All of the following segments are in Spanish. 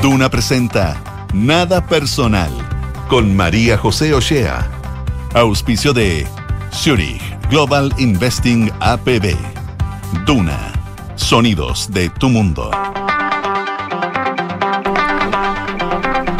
Duna presenta Nada Personal con María José Ochea. Auspicio de Zurich Global Investing APB. Duna. Sonidos de tu mundo.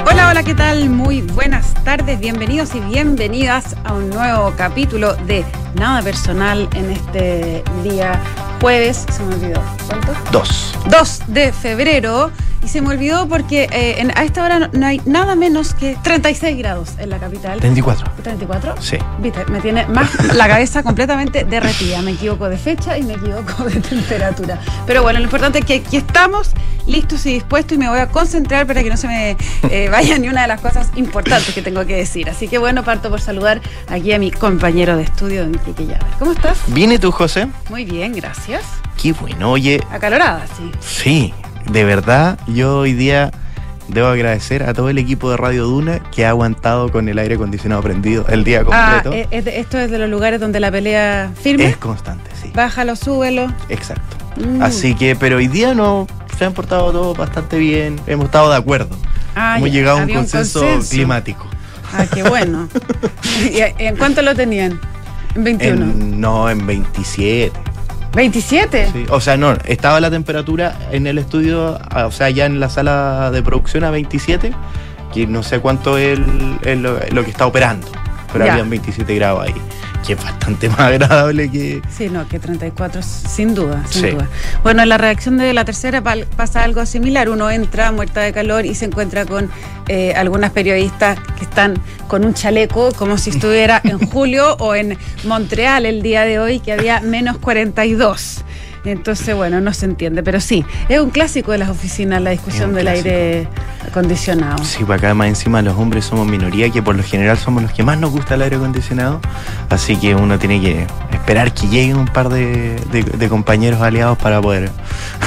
Hola, hola, ¿qué tal? Muy buenas tardes, bienvenidos y bienvenidas a un nuevo capítulo de Nada Personal en este día jueves, se me olvidó, ¿cuánto? Dos. 2 de febrero. Y se me olvidó porque eh, en- a esta hora no, hay nada menos que 36 grados en la capital. 34. ¿34? Sí. Viste, me tiene más la cabeza completamente derretida. Me equivoco de fecha y me equivoco de temperatura. Pero bueno, lo importante es que aquí estamos listos y dispuestos y me voy a concentrar para que no se me eh, vaya ni una de las cosas importantes que tengo que decir. Así que bueno, parto por saludar aquí a mi compañero de estudio, don Quique Llaver. ¿Cómo estás? ¿Viene tú, José? Muy bien, gracias. Qué bueno. Oye, Acalorada, sí. sí, de verdad, yo hoy día debo agradecer a todo el equipo de Radio Duna que ha aguantado con el aire acondicionado prendido el día Ah, completo. eh, es de- esto es de los lugares donde la pelea firme. es constante, sí. Bájalo, súbelo. Exacto. Mm. Así que, pero hoy día no se han portado todos bastante bien. Hemos estado de acuerdo. Ah, Hemos ya, llegado a un consenso, consenso. climático. Ah, qué bueno. ¿Y en cuánto lo tenían? En 21. En- no, en 27. ¿27? Sí, O sea, no, estaba la temperatura en el estudio, ah, o sea, ya en la sala de producción a 27, que no sé cuánto es el- lo que está operando, pero Ya. habían 27 grados ahí, que es bastante más agradable que... Sí, no, que 34, sin duda, sin Sí. duda. Bueno, en la reacción de la tercera pasa algo similar. Uno entra muerta de calor y se encuentra con eh, algunas periodistas que están con un chaleco como si estuviera en julio o en Montreal el día de hoy, que había menos 42. Entonces, bueno, no se entiende. Pero sí, es un clásico de las oficinas la discusión del clásico. aire acondicionado. Sí, pues acá más encima los hombres somos minoría, que por lo general somos los que más nos gusta el aire acondicionado, así que uno tiene que esperar que lleguen un par de, de- de compañeros aliados para poder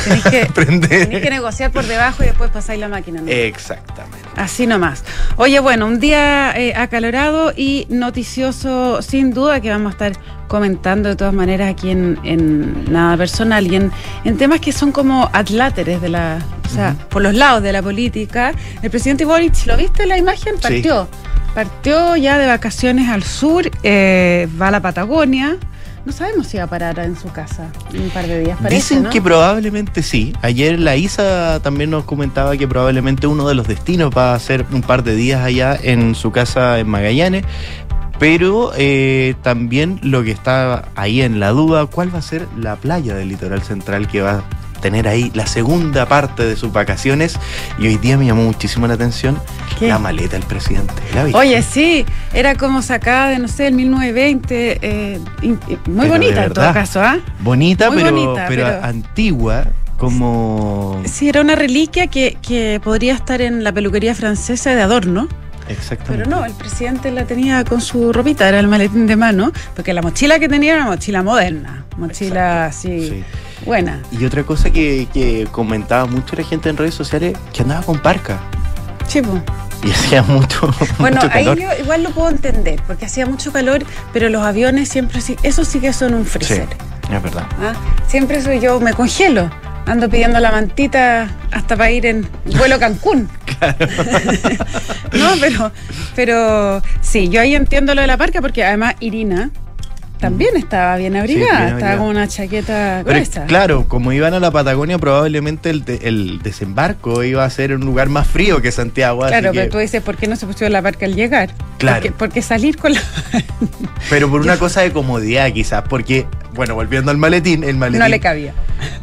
Tenés que, prender. tenés que negociar por debajo y después pasáis la máquina. ¿no? Exactamente. Así nomás. Oye, bueno, un día eh, acalorado y noticioso, sin duda, que vamos a estar comentando de todas maneras aquí en, en Nada Personal y en, en temas que son como atláteres de la. O sea, por los lados de la política. El presidente Boric, ¿lo viste la imagen? Sí. Partió. Partió ya de vacaciones al sur, eh, va a la Patagonia. No sabemos si va a parar en su casa en un par de días. Parece, Dicen ¿no? que probablemente sí. Ayer la ISA también nos comentaba que probablemente uno de los destinos va a ser un par de días allá en su casa en Magallanes. Pero eh, también lo que está ahí en la duda, ¿cuál va a ser la playa del litoral central que va tener ahí la segunda parte de sus vacaciones? Y hoy día me llamó muchísimo la atención ¿Qué? la maleta del presidente. ¿La viste? Oye, sí, era como sacada de, no sé, el 1920, eh, muy Pero bonita de en todo verdad. caso, ¿ah? bonita, pero, bonita, pero, pero- antigua, como... Sí, era una reliquia que, que podría estar en la peluquería francesa de adorno, Exactamente. pero no, el presidente la tenía con su ropita, era el maletín de mano, porque la mochila que tenía era una mochila moderna, mochila así, Sí. Buena. Y otra cosa que, que comentaba mucho la gente en redes sociales, que andaba con parca. Sí. Y hacía mucho, Bueno, mucho ahí yo igual lo puedo entender, porque hacía mucho calor, pero los aviones siempre sí, eso sí que son un Sí, freezer. es verdad. ¿ah? Siempre soy yo, me congelo. Ando pidiendo la mantita hasta para ir en vuelo Cancún. no, pero, pero sí, yo ahí entiendo lo de la parca porque además Irina también estaba bien abrigada, bien estaba con una chaqueta Pero gruesa. claro, como iban a la Patagonia, probablemente el, de- el desembarco iba a ser en un lugar más frío que Santiago. Claro, que- pero tú dices, ¿por qué no se pusieron la parca al llegar? Claro. Porque, porque salir con la... pero por una cosa de comodidad quizás, porque, bueno, volviendo al maletín, el maletín... no le cabía.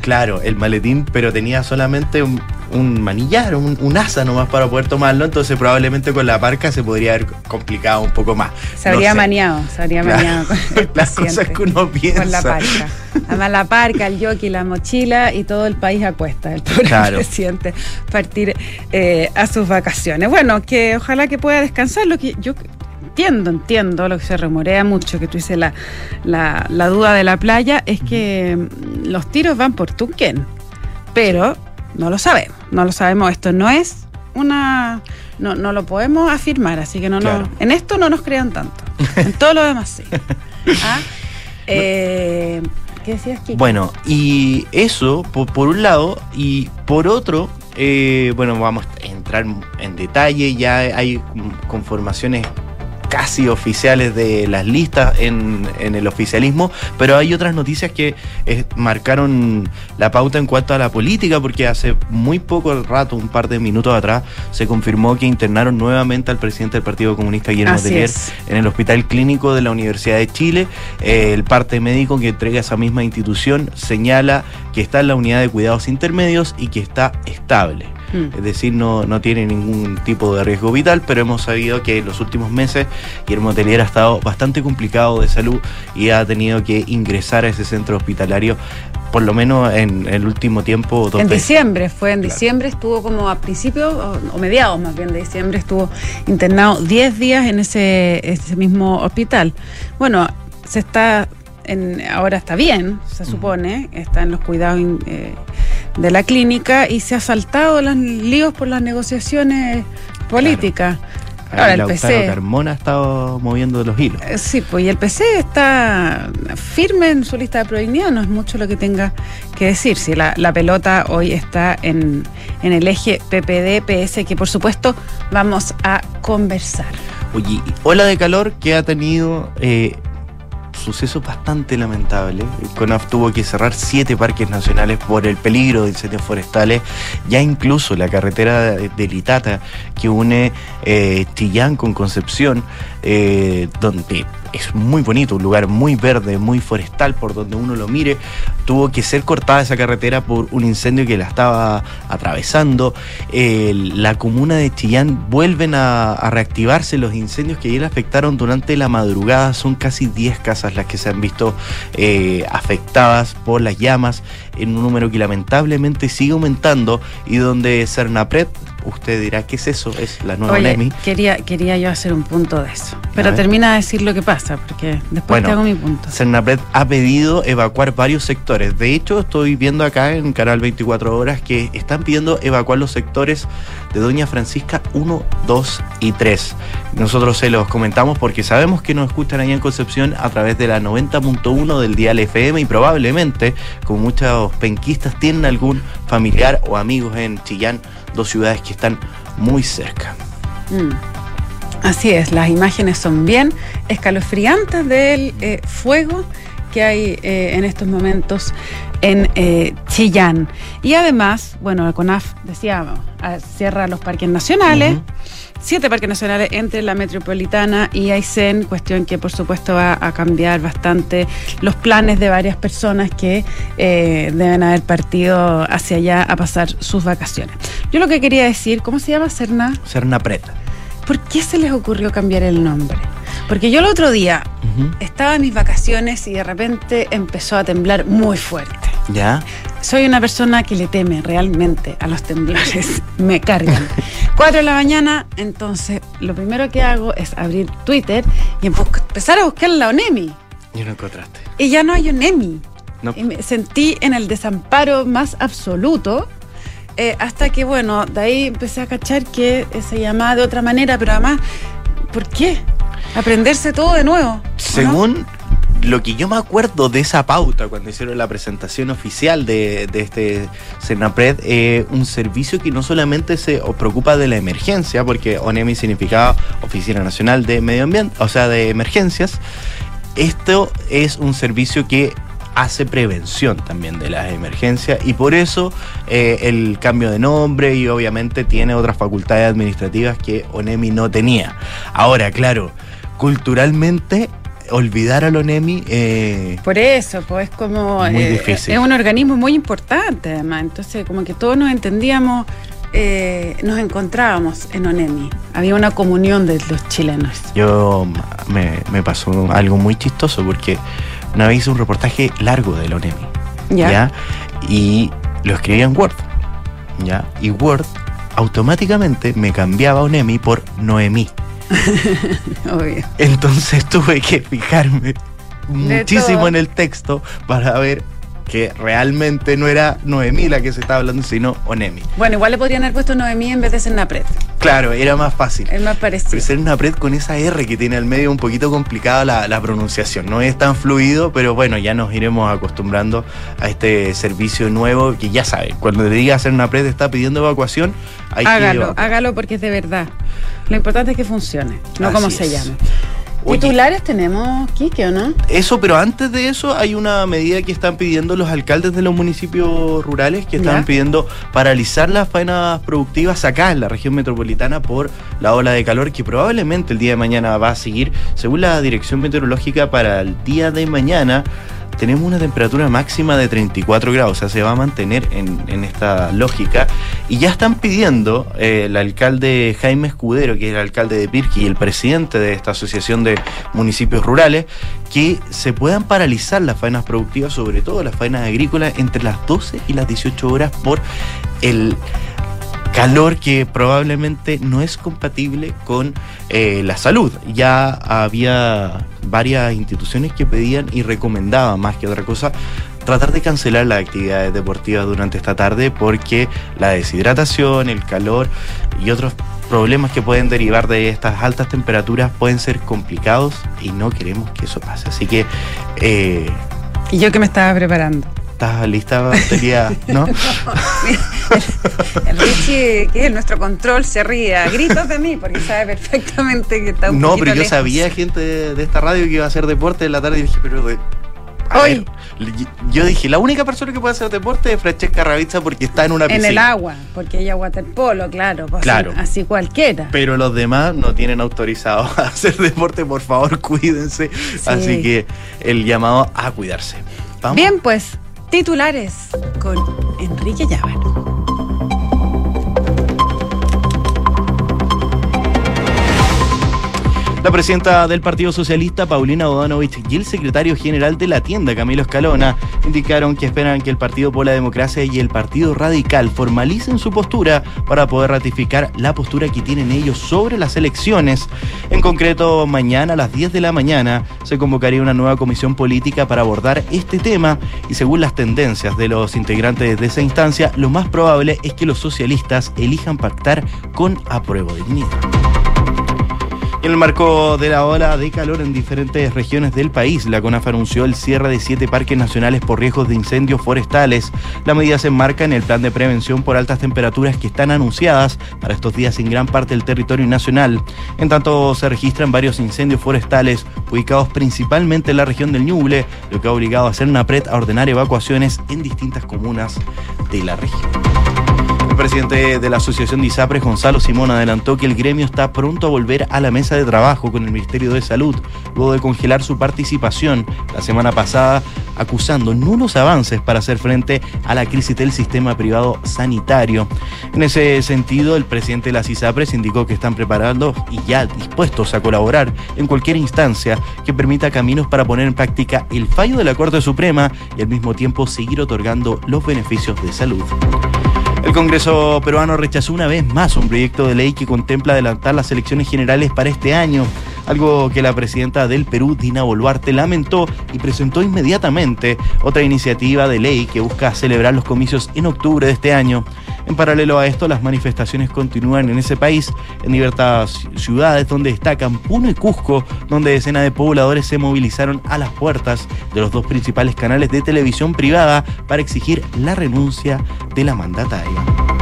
Claro, el maletín, pero tenía solamente un, un manillar, un, un asa nomás para poder tomarlo, entonces probablemente con la parca se podría haber complicado un poco más. Se No habría sé. maniado, se habría Claro. maniado con el Las cosas que uno piensa. Con la parca. Además, la parca, el jockey, la mochila y todo el país a cuesta. El pobre Claro. presidente partir eh, a sus vacaciones. Bueno, que ojalá que pueda descansar. Lo que yo entiendo, entiendo lo que se rumorea mucho, que tú dices la, la, la duda de la playa, es que los tiros van por Tunquén. Pero no lo sabemos. No lo sabemos. Esto no es una. No, no lo podemos afirmar, así que no, en esto no nos crean tanto. En todo lo demás sí. ¿Ah? Eh, ¿Qué decías, Kiki? Bueno, y eso por, por un lado, y por otro, eh, bueno, vamos a entrar en detalle, ya hay conformaciones casi oficiales de las listas en, en el oficialismo, pero hay otras noticias que eh, marcaron la pauta en cuanto a la política, porque hace muy poco rato, un par de minutos atrás, se confirmó que internaron nuevamente al presidente del Partido Comunista, Guillermo es. en el Hospital Clínico de la Universidad de Chile. Eh, el parte médico que entrega esa misma institución señala que está en la unidad de cuidados intermedios y que está estable. Mm. Es decir, no, no tiene ningún tipo de riesgo vital, pero hemos sabido que en los últimos meses Guillermo Tellier ha estado bastante complicado de salud y ha tenido que ingresar a ese centro hospitalario, por lo menos en el último tiempo. En veces. diciembre, fue en Claro. diciembre, estuvo como a principios o, mediados más bien de diciembre, estuvo internado 10 días en ese, ese mismo hospital. Bueno, se está, en, ahora está bien, se supone, está en los cuidados eh, de la clínica y se ha saltado los líos por las negociaciones políticas. Ahora el PC. Carmona ha estado moviendo los hilos. Eh, Sí, pues y el PC está firme en su lista de prioridad, no es mucho lo que tenga que decir. Si la, la pelota hoy está en, en el eje PPD-PS, que por supuesto vamos a conversar. Oye, ola de calor que ha tenido eh, sucesos bastante lamentables. El CONAF tuvo que cerrar siete parques nacionales por el peligro de incendios forestales. Ya incluso la carretera de, Litata que une eh, Chillán con Concepción, eh, donde es muy bonito, un lugar muy verde, muy forestal por donde uno lo mire, tuvo que ser cortada esa carretera por un incendio que la estaba atravesando. La comuna de Chillán vuelven a, reactivarse los incendios que ayer afectaron durante la madrugada. Son casi 10 casas las que se han visto eh, afectadas por las llamas, en un número que lamentablemente sigue aumentando y donde Cernapred, usted dirá, ¿qué es eso? Es la nueva Oye, NEMI. quería, quería yo hacer un punto de eso. Pero termina de decir lo que pasa, porque después Bueno, te hago mi punto. Cernapred ha pedido evacuar varios sectores. De hecho, estoy viendo acá en Canal 24 Horas que están pidiendo evacuar los sectores de Doña Francisca 1, 2 y 3. Nosotros se los comentamos porque sabemos que nos escuchan allá en Concepción a través de la 90.1 del Dial FM y probablemente, como muchos penquistas, tienen algún familiar o amigos en Chillán, dos ciudades que están muy cerca. Mm. Así es, las imágenes son bien escalofriantes del eh, fuego que hay eh, en estos momentos en eh, Chillán. Y además, bueno, el CONAF decía, ah, cierra los parques nacionales. Siete parques nacionales entre la metropolitana y Aysén, cuestión que por supuesto va a cambiar bastante los planes de varias personas que eh, deben haber partido hacia allá a pasar sus vacaciones. Yo lo que quería decir, ¿cómo se llama Cerna? Cernapred. ¿Por qué se les ocurrió cambiar el nombre? Porque yo el otro día estaba en mis vacaciones y de repente empezó a temblar muy fuerte. ¿Ya? Soy una persona que le teme realmente a los temblores. Me cargan. Cuatro de la mañana, entonces lo primero que hago es abrir Twitter y empu- empezar a buscar la ONEMI. Y no encontraste. Y ya no hay ONEMI. No. Y me sentí en el desamparo más absoluto. eh, hasta que, bueno, de ahí empecé a cachar que se llamaba de otra manera, pero además, ¿por qué? Aprenderse todo de nuevo. ¿o no? Lo que yo me acuerdo de esa pauta cuando hicieron la presentación oficial de, este Senapred, eh, un servicio que no solamente se preocupa de la emergencia, porque ONEMI significaba Oficina Nacional de Medio Ambiente, o sea, de emergencias, esto es un servicio que hace prevención también de las emergencias y por eso eh, el cambio de nombre y obviamente tiene otras facultades administrativas que ONEMI no tenía. Ahora, claro, culturalmente olvidar al ONEMI eh, Por eso, pues es como. Muy difícil. Es un organismo muy importante, además. Entonces, como que todos nos entendíamos, eh, nos encontrábamos en ONEMI. Había una comunión de los chilenos. yo me, me pasó algo muy chistoso porque una vez hice un reportaje largo del ONEMI. ¿Ya? Y lo escribía en Word. ¿Ya? Y Word automáticamente me cambiaba a ONEMI por Noemí. Obvio. Entonces tuve que fijarme muchísimo en el texto para ver que realmente no era Noemí la que se estaba hablando, sino Onemi. Bueno, igual le podrían haber puesto Noemí en vez de Senapred. Claro, era más fácil. Es más parecido. Pero ser una pred con esa R que tiene al medio un poquito complicada la, la, pronunciación. No es tan fluido, pero bueno, ya nos iremos acostumbrando a este servicio nuevo que ya saben. Cuando le diga pred está pidiendo evacuación, hay hágalo, hágalo porque es de verdad. Lo importante es que funcione, no Así como es. se llame. ¿Titulares tenemos, Kike, o no? Eso, pero antes de eso hay una medida que están pidiendo los alcaldes de los municipios rurales que están Ya. pidiendo paralizar las faenas productivas acá en la región metropolitana por la ola de calor que probablemente el día de mañana va a seguir. Según la dirección meteorológica para el día de mañana tenemos una temperatura máxima de 34 grados, o sea, se va a mantener en, esta lógica. Y ya están pidiendo eh, el alcalde Jaime Escudero, que es el alcalde de Pirqui y el presidente de esta asociación de municipios rurales, que se puedan paralizar las faenas productivas, sobre todo las faenas agrícolas, entre las 12 y las 18 horas por el calor que probablemente no es compatible con eh, la salud. Ya había varias instituciones que pedían y recomendaban más que otra cosa tratar de cancelar las actividades deportivas durante esta tarde porque la deshidratación, el calor y otros problemas que pueden derivar de estas altas temperaturas pueden ser complicados y no queremos que eso pase. Así que eh, Y yo que me estaba preparando. ¿Estás lista, batería? ¿No? El Richie, que es nuestro control, se ríe a gritos de mí porque sabe perfectamente que está un No, pero yo lejos. sabía gente de, de esta radio que iba a hacer deporte en la tarde y dije, pero de- Hoy. ver, yo dije, la única persona que puede hacer deporte es Francesca Ravizza porque está en una En piscina. el agua, porque ella waterpolo, claro. pues, Claro. Así, así cualquiera. Pero los demás no tienen autorizado a hacer deporte, por favor, cuídense. Así que el llamado a cuidarse. Vamos. Bien, pues, titulares con Enrique Llávar. La presidenta del Partido Socialista, Paulina Bodanovich, y el secretario general de la tienda, Camilo Escalona, indicaron que esperan que el Partido por la Democracia y el Partido Radical formalicen su postura para poder ratificar la postura que tienen ellos sobre las elecciones. En concreto, mañana a las 10 de la mañana se convocaría una nueva comisión política para abordar este tema y según las tendencias de los integrantes de esa instancia, lo más probable es que los socialistas elijan pactar con apruebo dignidad. En el marco de la ola de calor en diferentes regiones del país, la CONAF anunció el cierre de siete parques nacionales por riesgos de incendios forestales. La medida se enmarca en el plan de prevención por altas temperaturas que están anunciadas para estos días en gran parte del territorio nacional. En tanto, se registran varios incendios forestales ubicados principalmente en la región del Ñuble, lo que ha obligado a hacer una PRED a ordenar evacuaciones en distintas comunas de la región. El presidente de la Asociación de ISAPRES, Gonzalo Simón, adelantó que el gremio está pronto a volver a la mesa de trabajo con el Ministerio de Salud, luego de congelar su participación la semana pasada, acusando nulos avances para hacer frente a la crisis del sistema privado sanitario. En ese sentido, el presidente de las ISAPRES indicó que están preparados y ya dispuestos a colaborar en cualquier instancia que permita caminos para poner en práctica el fallo de la Corte Suprema y al mismo tiempo seguir otorgando los beneficios de salud. El Congreso peruano rechazó una vez más un proyecto de ley que contempla adelantar las elecciones generales para este año, algo que la presidenta del Perú, Dina Boluarte, lamentó y presentó inmediatamente otra iniciativa de ley que busca celebrar los comicios en octubre de este año. En paralelo a esto, las manifestaciones continúan en ese país, en diversas ciudades donde destacan Puno y Cusco, donde decenas de pobladores se movilizaron a las puertas de los dos principales canales de televisión privada para exigir la renuncia de la mandataria.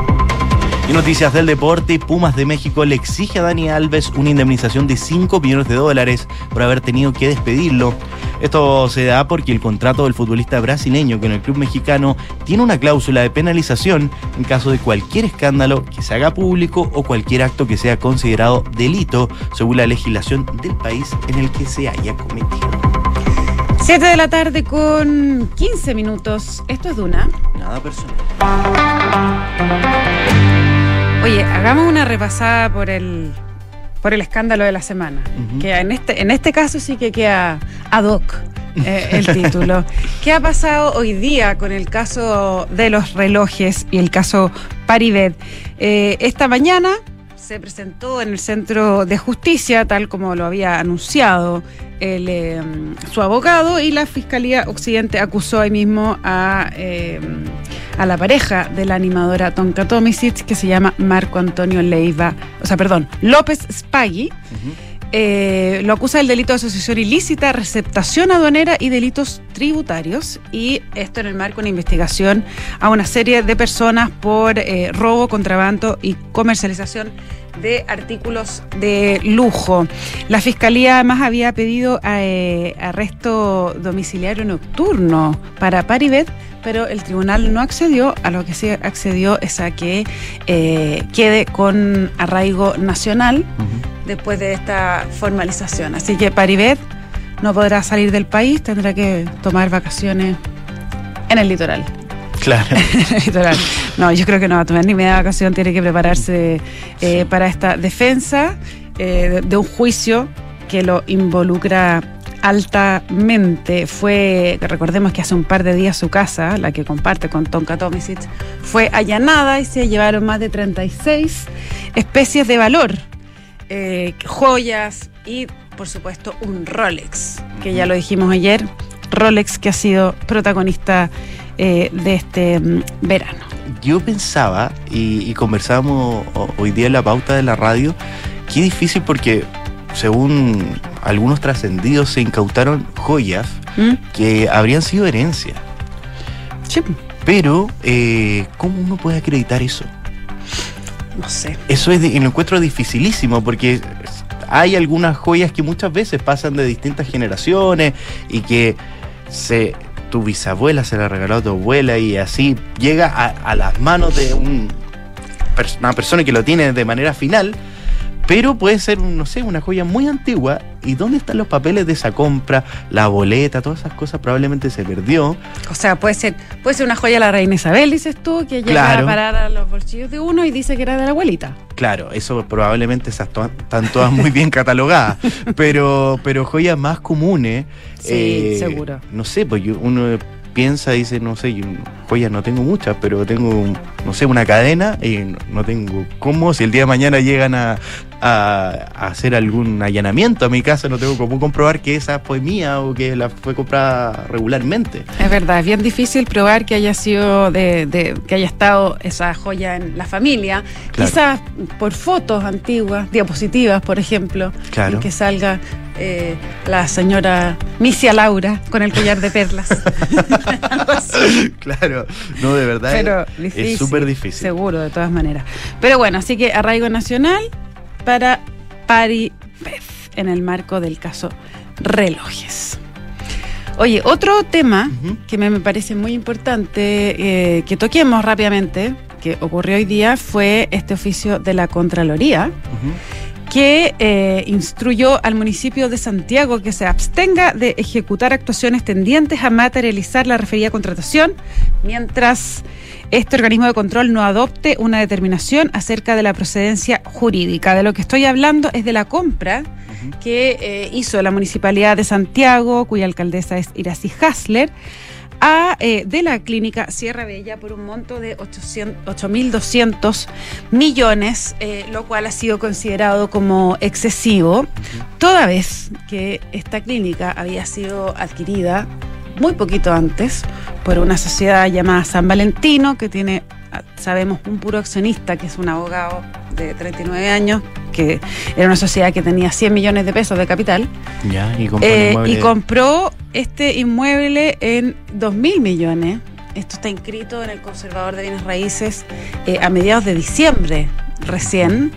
Y noticias del deporte, Pumas de México le exige a Dani Alves una indemnización de 5 millones de dólares por haber tenido que despedirlo. Esto se da porque el contrato del futbolista brasileño con el club mexicano tiene una cláusula de penalización en caso de cualquier escándalo que se haga público o cualquier acto que sea considerado delito según la legislación del país en el que se haya cometido. 7 de la tarde con 15 minutos. Esto es Duna. Nada personal. Oye, hagamos una repasada por el por el escándalo de la semana. Que en este, en este caso sí que queda ad hoc eh, el título. ¿Qué ha pasado hoy día con el caso de los relojes y el caso Paribet? Eh, esta mañana se presentó en el Centro de Justicia, tal como lo había anunciado el, eh, su abogado, y la Fiscalía Occidente acusó ahí mismo a, eh, a la pareja de la animadora Tonka Tomisic, que se llama Marco Antonio Leiva, o sea, perdón, López Spaghi. Eh, lo acusa del delito de asociación ilícita, receptación aduanera y delitos tributarios. Y esto en el marco de una investigación a una serie de personas por eh, robo, contrabando y comercialización de artículos de lujo. La fiscalía además había pedido eh, arresto domiciliario nocturno para Paribet, pero el tribunal no accedió. A lo que sí accedió es a que eh, quede con arraigo nacional después de esta formalización. Así que Paribet no podrá salir del país, tendrá que tomar vacaciones en el litoral. Claro. No, yo creo que no va a tomar ni media vacación, tiene que prepararse eh, para esta defensa eh, de, de un juicio que lo involucra altamente. Fue, recordemos que hace un par de días su casa, la que comparte con Tonka Tomisic, fue allanada y se llevaron más de 36 especies de valor, eh, joyas y, por supuesto, un Rolex, que ya lo dijimos ayer, Rolex que ha sido protagonista eh, de este mm, verano. Yo pensaba, y, y conversábamos ho- hoy día en la pauta de la radio, qué difícil porque según algunos trascendidos se incautaron joyas ¿Mm? que habrían sido herencia. Sí, Pero, eh, ¿cómo uno puede acreditar eso? no sé. Eso es lo encuentro dificilísimo porque hay algunas joyas que muchas veces pasan de distintas generaciones y que se tu bisabuela se la regaló a tu abuela y así llega a, a las manos de un, una persona que lo tiene de manera final, pero puede ser, no sé, una joya muy antigua. ¿Y dónde están los papeles de esa compra? La boleta, todas esas cosas probablemente se perdió. O sea, puede ser, puede ser una joya de la reina Isabel, dices tú, que llega Claro. a parar a los bolsillos de uno y dice que era de la abuelita. Claro, eso probablemente esas to- están todas muy bien catalogadas, pero, pero joyas más comunes. Sí, seguro. No sé, pues uno piensa dice, no sé, yo joyas no tengo muchas, pero tengo, no sé, una cadena y no, no tengo cómo, si el día de mañana llegan a, a- a hacer algún allanamiento a mi casa, no tengo cómo comprobar que esa fue mía o que la fue comprada regularmente. Es verdad, es bien difícil probar que haya sido de, de- que haya estado esa joya en la familia. Claro. Quizás por fotos antiguas, diapositivas, por ejemplo, Claro. en que salga eh, la señora Misia Laura con el collar de perlas. Claro, no, de verdad Pero es- difícil, es súper difícil. Seguro, de todas maneras. Pero bueno, así que arraigo nacional para Paribet en el marco del caso relojes. Oye, otro tema que me, me parece muy importante eh, que toquemos rápidamente, que ocurrió hoy día, fue este oficio de la Contraloría. Que eh, instruyó al municipio de Santiago que se abstenga de ejecutar actuaciones tendientes a materializar la referida contratación mientras este organismo de control no adopte una determinación acerca de la procedencia jurídica. De lo que estoy hablando es de la compra que eh, hizo la Municipalidad de Santiago, cuya alcaldesa es Iracy Hasler, a, eh, de la clínica Sierra Bella por un monto de 800 8.200 millones, eh, lo cual ha sido considerado como excesivo, toda vez que esta clínica había sido adquirida muy poquito antes por una sociedad llamada San Valentino, que tiene, ah, sabemos, un puro accionista, que es un abogado de 39 años, que era una sociedad que tenía 100 millones de pesos de capital. Ya, y compró Eh, y compró este inmueble en 2 mil millones. Esto está inscrito en el Conservador de Bienes Raíces eh, a mediados de diciembre recién.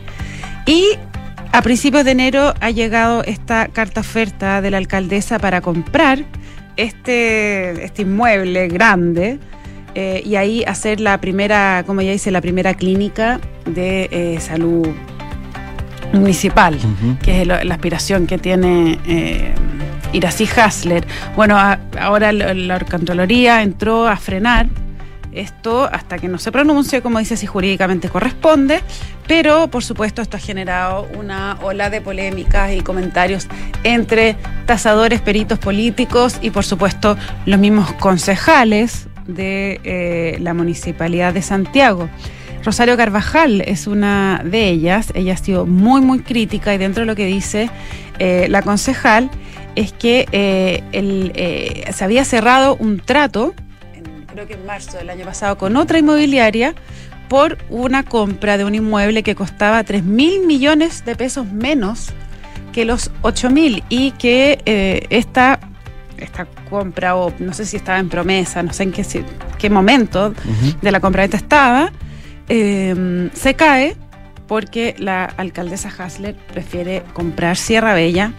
Y a principios de enero ha llegado esta carta oferta de la alcaldesa para comprar este, este inmueble grande eh, y ahí hacer la primera, como ya dice, la primera clínica de eh, salud municipal que es la aspiración que tiene eh, Iracy Hasler. Bueno, ahora la, la entró a frenar esto hasta que no se pronuncie, como dice, si jurídicamente corresponde, pero por supuesto esto ha generado una ola de polémicas y comentarios entre tasadores, peritos políticos y por supuesto los mismos concejales de eh, la Municipalidad de Santiago. Rosario Carvajal es una de ellas. Ella ha sido muy, muy crítica y dentro de lo que dice eh, la concejal es que eh, eh, se había cerrado un trato, creo que en marzo del año pasado, con otra inmobiliaria por una compra de un inmueble que costaba 3 mil millones de pesos menos que los 8 mil y que esta esta compra, o no sé si estaba en promesa, no sé en qué, qué momento de la compra-venta estaba, eh, se cae porque la alcaldesa Hasler prefiere comprar Sierra Bella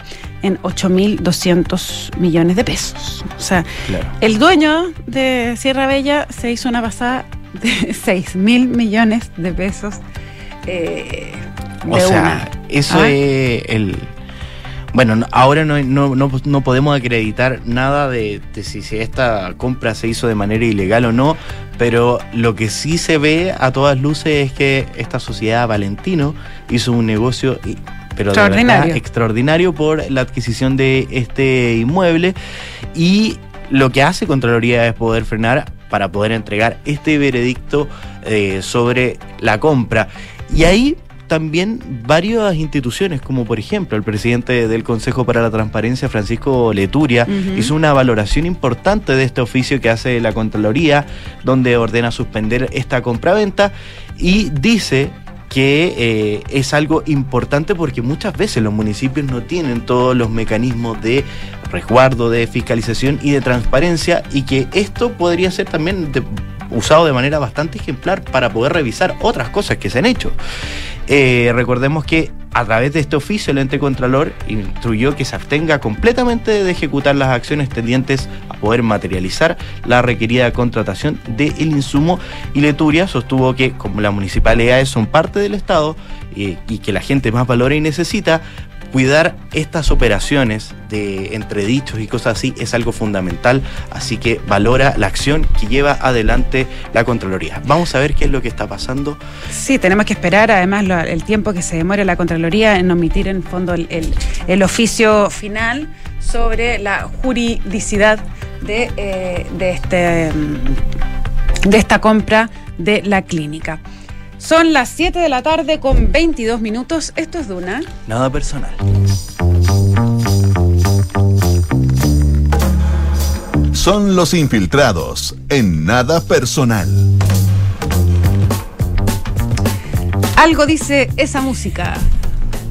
en 8.200 millones de pesos. O sea, el dueño de Sierra Bella se hizo una pasada de 6.000 millones de pesos. Eh, o sea, eso ¿Ah? es el bueno, ahora no, no, no, podemos acreditar nada de, si, esta compra se hizo de manera ilegal o no, pero lo que sí se ve a todas luces es que esta sociedad Valentino hizo un negocio pero extraordinario. extraordinario por la adquisición de este inmueble y lo que hace Contraloría es poder frenar para poder entregar este veredicto eh, sobre la compra. Y ahí también varias instituciones, como por ejemplo el presidente del Consejo para la Transparencia, Francisco Leturia, hizo una valoración importante de este oficio que hace la Contraloría, donde ordena suspender esta compraventa y dice que eh, es algo importante porque muchas veces los municipios no tienen todos los mecanismos de resguardo, de fiscalización y de transparencia y que esto podría ser también usado de manera bastante ejemplar para poder revisar otras cosas que se han hecho. Eh, recordemos que a través de este oficio el ente contralor instruyó que se abstenga completamente de ejecutar las acciones tendientes a poder materializar la requerida contratación del insumo. Y Leturia sostuvo que como las municipalidades son parte del Estado y que la gente más valora y necesita, cuidar estas operaciones de entredichos y cosas así es algo fundamental, así que valora la acción que lleva adelante la Contraloría. Vamos a ver qué es lo que está pasando. Sí, tenemos que esperar además el tiempo que se demore la Contraloría en omitir en fondo el, oficio final sobre la juridicidad de, eh, de, este, mm, de esta compra de la clínica. Son las 7 de la tarde con 22 minutos. Esto es Duna. Nada personal. Son los infiltrados en nada personal. Algo dice esa música.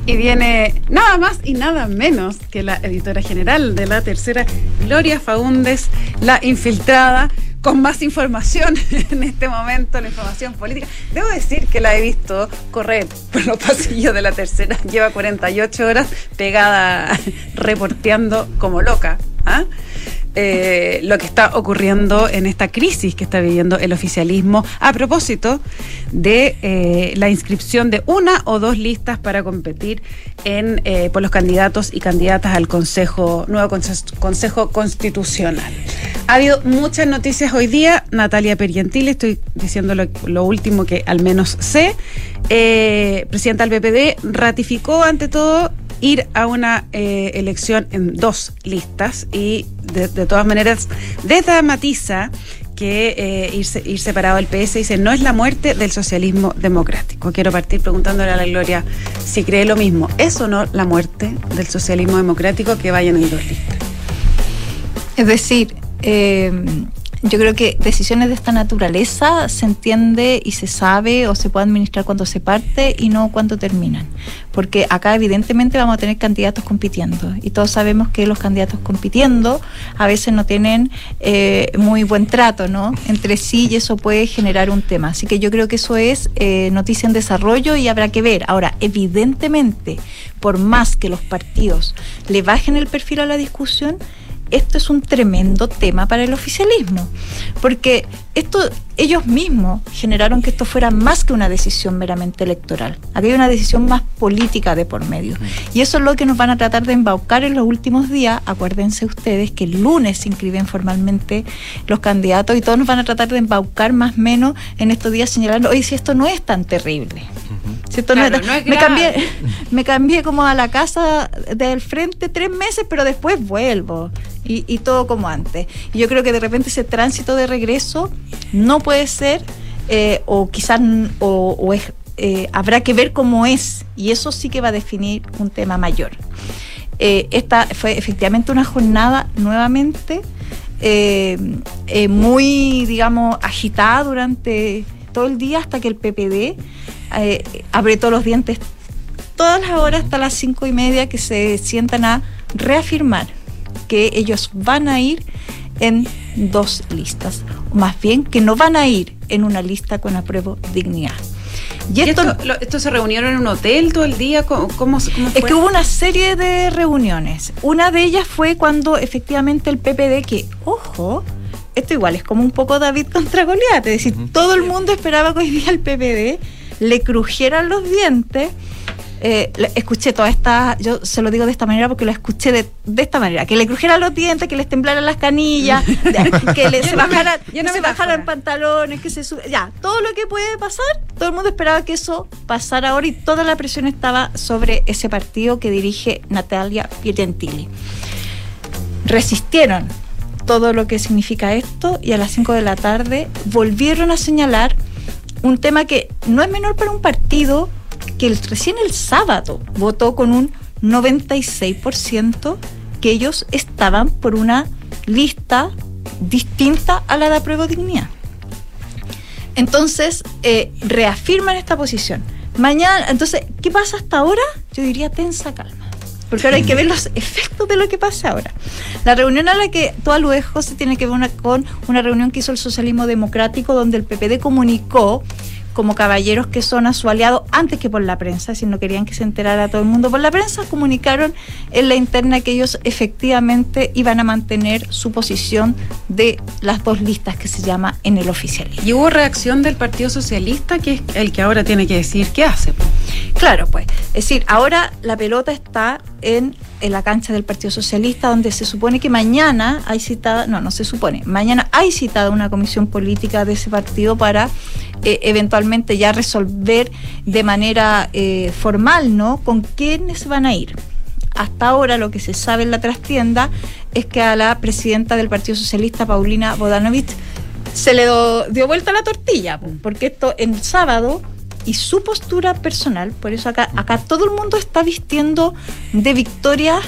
Y viene nada más y nada menos que la editora general de la tercera, Gloria Faúndes, la infiltrada con más información en este momento, la información política. Debo decir que la he visto correr por los pasillos de la tercera. Lleva 48 horas pegada, reporteando como loca. ¿ah? Eh, lo que está ocurriendo en esta crisis que está viviendo el oficialismo a propósito de eh, la inscripción de una o dos listas para competir eh, por los candidatos y candidatas al consejo nuevo consejo, Constitucional. Ha habido muchas noticias hoy día. Natalia Pergentile, estoy diciendo lo, último que al menos sé. presidenta del PPD ratificó ante todo ir a una elección en dos listas y de, todas maneras desdramatiza que eh, ir, separado del PS dice no es la muerte del socialismo democrático. Quiero partir preguntándole a la Gloria si cree lo mismo. ¿Es o no la muerte del socialismo democrático que vayan en dos listas? Es decir, eh, yo creo que decisiones de esta naturaleza se entiende y se sabe o se puede administrar cuando se parte y no cuando terminan. Porque acá evidentemente vamos a tener candidatos compitiendo y todos sabemos que los candidatos compitiendo a veces no tienen eh, muy buen trato ¿no? entre sí y eso puede generar un tema. Así que yo creo que eso es eh, noticia en desarrollo y habrá que ver. Ahora, evidentemente, por más que los partidos le bajen el perfil a la discusión, esto es un tremendo tema para el oficialismo, porque esto ellos mismos generaron que esto fuera más que una decisión meramente electoral. Aquí hay una decisión más política de por medio. Y eso es lo que nos van a tratar de embaucar en los últimos días. Acuérdense ustedes que el lunes se inscriben formalmente los candidatos y todos nos van a tratar de embaucar más o menos en estos días señalando, oye, si esto no es tan terrible. me, cambié, me cambié como a la casa del frente tres meses, pero después vuelvo y, todo como antes. Y yo creo que de repente ese tránsito de regreso no puede ser eh, o quizás o, es, eh, habrá que ver cómo es, y eso sí que va a definir un tema mayor. Eh, esta fue efectivamente una jornada nuevamente eh, eh, muy, digamos, agitada durante todo el día hasta que el PPD eh, apretó los dientes todas las horas hasta las cinco y media que se sientan a reafirmar que ellos van a ir en dos listas, o más bien que no van a ir en una lista con apruebo dignidad. ¿Y esto, lo, esto se reunieron en un hotel todo el día? ¿Cómo, cómo, cómo es que hubo una serie de reuniones. Una de ellas fue cuando efectivamente el PPD, que, ojo, esto igual es como un poco David contra Goliat, es decir, todo el mundo esperaba que hoy día el PPD le crujieran los dientes. Eh, escuché toda esta, yo se lo digo de esta manera porque lo escuché de, de esta manera, que le crujieran los dientes, que les temblaran las canillas, que le, se bajaran, Y que una se metáfora. bajaran pantalones, que se sub- ya, todo lo que puede pasar, todo el mundo esperaba que eso pasara ahora y toda la presión estaba sobre ese partido que dirige Natalia Pietentili. Resistieron todo lo que significa esto y a las 5 de la tarde volvieron a señalar un tema que no es menor para un partido que el- recién el sábado votó con un 96% que ellos estaban por una lista distinta a la de apruebo dignidad. Entonces, eh, reafirman esta posición. Mañana, entonces, ¿qué pasa hasta ahora? Yo diría tensa calma. Porque ahora hay que ver los efectos de lo que pasa ahora. La reunión a la que tú aludes, José, tiene que ver con una reunión que hizo el socialismo democrático, donde el PPD comunicó como caballeros que son a su aliado antes que por la prensa, si no querían que se enterara todo el mundo por la prensa, comunicaron en la interna que ellos efectivamente iban a mantener su posición de las dos listas que se llama en el oficialismo. Y hubo reacción del Partido Socialista, que es el que ahora tiene que decir qué hace. Claro, pues. Es decir, ahora la pelota está en, en la cancha del Partido Socialista, donde se supone que mañana hay citada, no, no se supone, mañana hay citada una comisión política de ese partido para eh, eventualmente ya resolver de manera eh, formal, ¿no? Con quiénes van a ir. Hasta ahora lo que se sabe en la trastienda es que a la presidenta del Partido Socialista, Paulina Bodanovich, se le dio vuelta la tortilla, po, porque esto en sábado y su postura personal, por eso acá, acá todo el mundo está vistiendo de victoria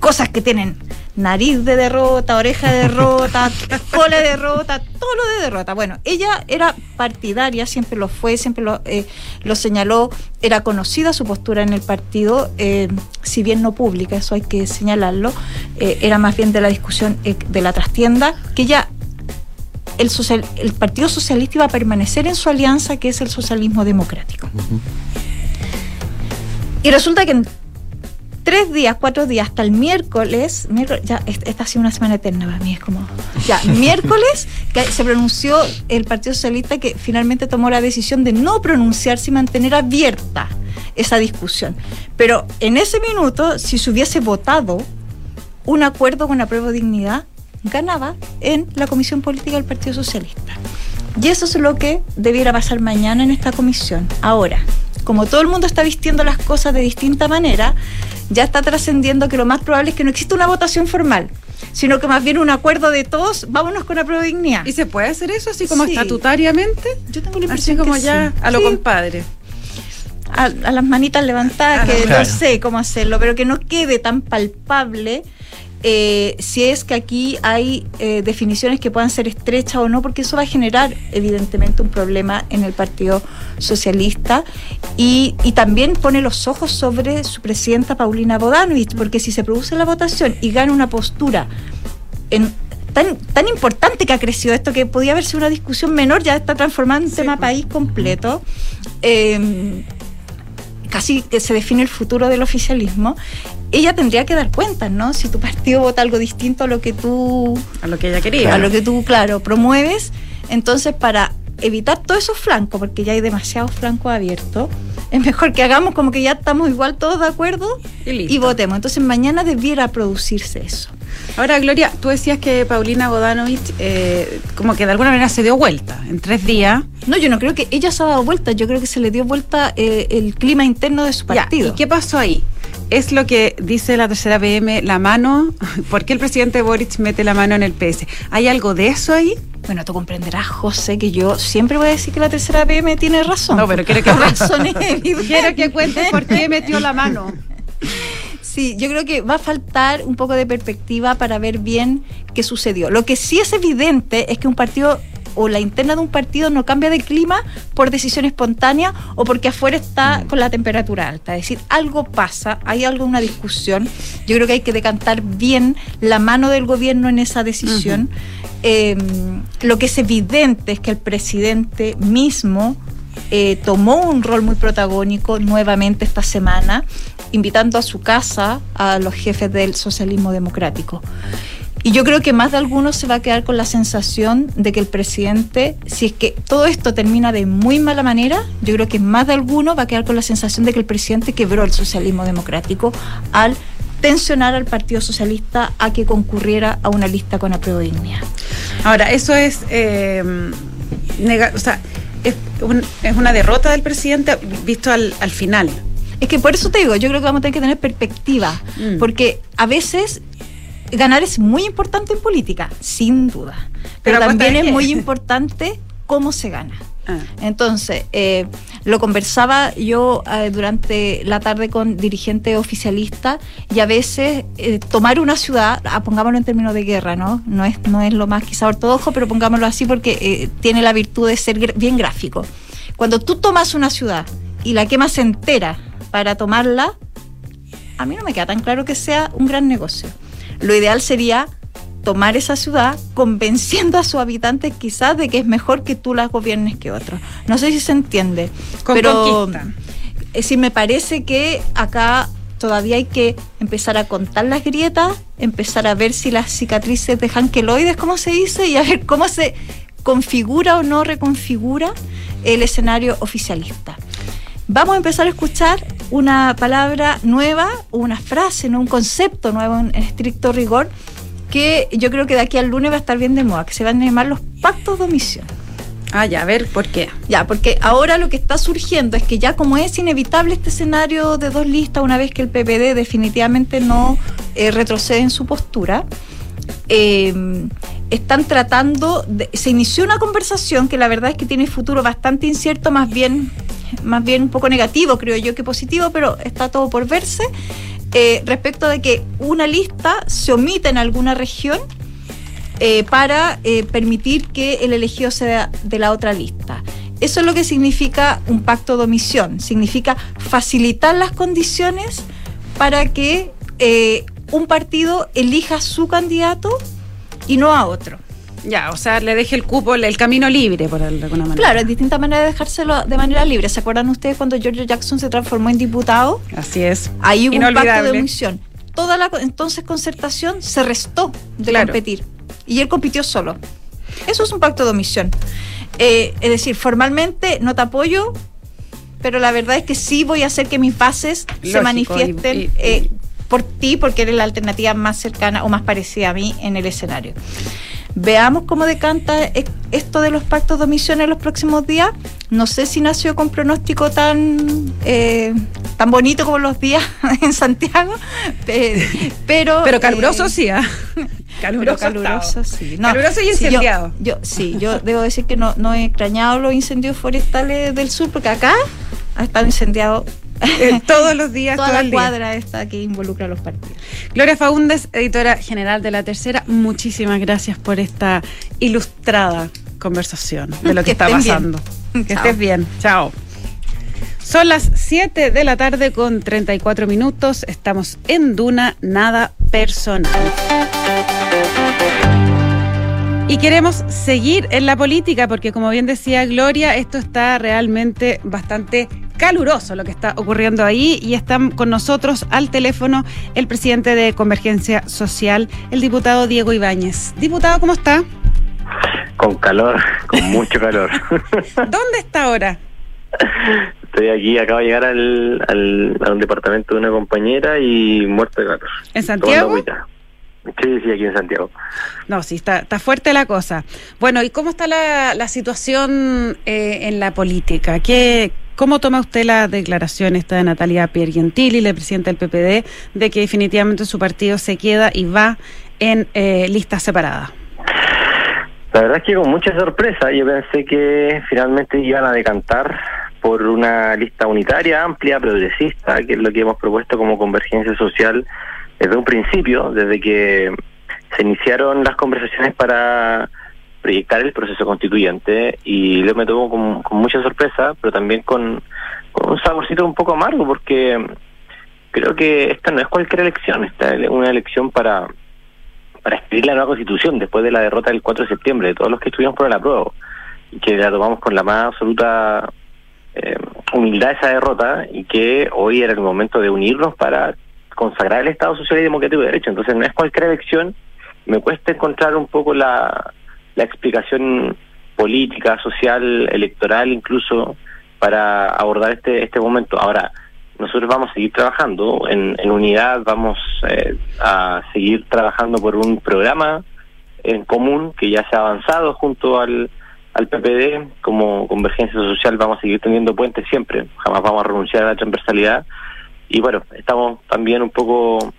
cosas que tienen nariz de derrota, oreja de derrota, cola de derrota, todo lo de derrota. Bueno, ella era partidaria, siempre lo fue, siempre lo, eh, lo señaló, era conocida su postura en el partido, eh, si bien no pública, eso hay que señalarlo, eh, era más bien de la discusión de la trastienda, que ella el, social- el Partido Socialista iba a permanecer en su alianza, que es el socialismo democrático. Y resulta que en tres días, cuatro días, hasta el miércoles, miércoles ya, est- esta ha sido una semana eterna para mí, es como, ya, miércoles que se pronunció el Partido Socialista que finalmente tomó la decisión de no pronunciarse y mantener abierta esa discusión. Pero en ese minuto, si se hubiese votado un acuerdo con la prueba de dignidad, ganaba en la Comisión Política del Partido Socialista. Y eso es lo que debiera pasar mañana en esta comisión. Ahora, como todo el mundo está vistiendo las cosas de distinta manera, ya está trascendiendo que lo más probable es que no exista una votación formal, sino que más bien un acuerdo de todos, vámonos con la prueba de dignidad. ¿Y se puede hacer eso así como Sí. estatutariamente? Yo tengo la Así impresión como que ya sí. a lo Sí, compadre. a, a las manitas levantadas, A que Claro. no sé cómo hacerlo, pero que no quede tan palpable eh, si es que aquí hay eh, definiciones que puedan ser estrechas o no, porque eso va a generar evidentemente un problema en el Partido Socialista y, y también pone los ojos sobre su presidenta Paulina Bodanovich, porque si se produce la votación y gana una postura en tan, tan importante que ha crecido esto, que podía haberse una discusión menor, ya está transformando en Sí, tema pues. país completo. eh, casi que se define el futuro del oficialismo, ella tendría que dar cuentas, ¿no? Si tu partido vota algo distinto a lo que tú, A lo que ella quería. a lo que tú, claro, promueves, entonces para evitar todos esos flancos, porque ya hay demasiados flancos abiertos, es mejor que hagamos como que ya estamos igual todos de acuerdo Y votemos. Entonces mañana debiera producirse eso. Ahora, Gloria, tú decías que Paulina Bodanovich eh, como que de alguna manera se dio vuelta en tres días. No, yo no creo que ella se ha dado vuelta, yo creo que se le dio vuelta eh, el clima interno de su Ya, partido. ¿Y qué pasó ahí? Es lo que dice la tercera PM, la mano, ¿por qué el presidente Boric mete la mano en el PS? ¿Hay algo de eso ahí? Bueno, tú comprenderás, José, que yo siempre voy a decir que la tercera PM tiene razón. No, pero quiero que, razón es quiero que cuentes por qué metió la mano. Sí, yo creo que va a faltar un poco de perspectiva para ver bien qué sucedió. Lo que sí es evidente es que un partido o la interna de un partido no cambia de clima por decisión espontánea o porque afuera está con la temperatura alta. Es decir, algo pasa, hay algo, una discusión. Yo creo que hay que decantar bien la mano del gobierno en esa decisión. Eh, lo que es evidente es que el presidente mismo eh, tomó un rol muy protagónico nuevamente esta semana, invitando a su casa a los jefes del socialismo democrático. Y yo creo que más de algunos se va a quedar con la sensación de que el presidente, si es que todo esto termina de muy mala manera, yo creo que más de alguno va a quedar con la sensación de que el presidente quebró el socialismo democrático al tensionar al Partido Socialista a que concurriera a una lista con apruebo dignidad. Ahora, eso es, eh, o sea, es, una derrota del presidente visto al, final. Es que por eso te digo, yo creo que vamos a tener que tener perspectiva, mm. porque a veces ganar es muy importante en política, sin duda, pero, también es muy importante cómo se gana. Ah. Entonces, eh, lo conversaba yo eh, durante la tarde con dirigentes oficialistas y a veces eh, tomar una ciudad, ah, pongámoslo en términos de guerra, ¿no? No es, no es lo más quizá ortodoxo, pero pongámoslo así porque tiene la virtud de ser bien gráfico. Cuando tú tomas una ciudad y la quemas entera para tomarla, a mí no me queda tan claro que sea un gran negocio. Lo ideal sería tomar esa ciudad convenciendo a sus habitantes quizás de que es mejor que tú las gobiernes que otros. No sé si se entiende, pero eh, sí me parece que acá todavía hay que empezar a contar las grietas, empezar a ver si las cicatrices dejan queloides, como se dice, y a ver cómo se configura o no reconfigura el escenario oficialista. Vamos a empezar a escuchar una palabra nueva, una frase, ¿no? un concepto nuevo en estricto rigor, que yo creo que de aquí al lunes va a estar bien de moda, que se van a llamar los pactos de omisión. Ah, ya, a ver, ¿por qué? Ya, porque ahora lo que está surgiendo es que ya como es inevitable este escenario de dos listas, una vez que el PPD definitivamente no eh, retrocede en su postura, eh, están tratando, de, se inició una conversación que la verdad es que tiene futuro bastante incierto, más bien, más bien un poco negativo, creo yo, que positivo, pero está todo por verse, eh, respecto de que una lista se omita en alguna región eh, para permitir que el elegido sea de la otra lista. Eso es lo que significa un pacto de omisión, significa facilitar las condiciones para que un partido elija su candidato y no a otro. Ya, o sea, le deje el cupo, el, camino libre, por alguna manera. Claro, es distinta manera de dejárselo de manera libre. ¿Se acuerdan ustedes cuando George Jackson se transformó en diputado? Así es. Ahí hubo un pacto de omisión. Toda la entonces concertación se restó de competir. Y él compitió solo. Eso es un pacto de omisión. Eh, es decir, formalmente no te apoyo, pero la verdad es que sí voy a hacer que mis bases se manifiesten eh, por ti, porque eres la alternativa más cercana o más parecida a mí en el escenario. Veamos cómo decanta e-, esto de los pactos de omisión en los próximos días. No sé si nació con pronóstico tan, eh, tan bonito como los días en Santiago, pero... Pero caluroso eh, sí, ¿ah? Caluroso, caluroso sí. caluroso y incendiado. yo, sí, yo debo decir que no, no he extrañado los incendios forestales del sur, porque acá ha estado incendiado eh, todos los días. Toda la cuadra esta que involucra a los partidos. Gloria Faúndez, editora general de La Tercera, muchísimas gracias por esta ilustrada conversación de lo que, está pasando. Que estés bien. Chao. Son las 7 de la tarde con 34 minutos. Estamos en Duna, nada personal. Y queremos seguir en la política porque, como bien decía Gloria, esto está realmente bastante caluroso lo que está ocurriendo ahí y están con nosotros al teléfono el presidente de Convergencia Social, el diputado Diego Ibáñez. Diputado, ¿cómo está? Con calor, con mucho calor. ¿Dónde está ahora? Estoy aquí, acabo de llegar al, al, a un departamento de una compañera y muerto de calor. ¿En Santiago? Sí, sí, aquí en Santiago. No, sí, está, está fuerte la cosa. Bueno, ¿y cómo está la, la situación eh, en la política? ¿Qué, ¿Cómo toma usted la declaración esta de Natalia Piergentili, la presidenta del PPD, de que definitivamente su partido se queda y va en eh, lista separada? La verdad es que con mucha sorpresa, yo pensé que finalmente iban a decantar por una lista unitaria, amplia, progresista, que es lo que hemos propuesto como convergencia social desde un principio, desde que se iniciaron las conversaciones para proyectar el proceso constituyente y lo me tomo con, mucha sorpresa, pero también con, un saborcito un poco amargo porque creo que esta no es cualquier elección, esta es una elección para para escribir la nueva constitución después de la derrota del 4 de septiembre, de todos los que estuvimos por el apruebo, y que la tomamos con la más absoluta eh, humildad esa derrota, y que hoy era el momento de unirnos para consagrar el Estado Social y Democrático de Derecho. Entonces no es cualquier elección, me cuesta encontrar un poco la, la explicación política, social, electoral incluso para abordar este este momento. Ahora, nosotros vamos a seguir trabajando en, en unidad, vamos eh, a seguir trabajando por un programa en común que ya se ha avanzado junto al, al PPD como Convergencia Social vamos a seguir teniendo puentes siempre, jamás vamos a renunciar a la transversalidad y bueno, estamos también un poco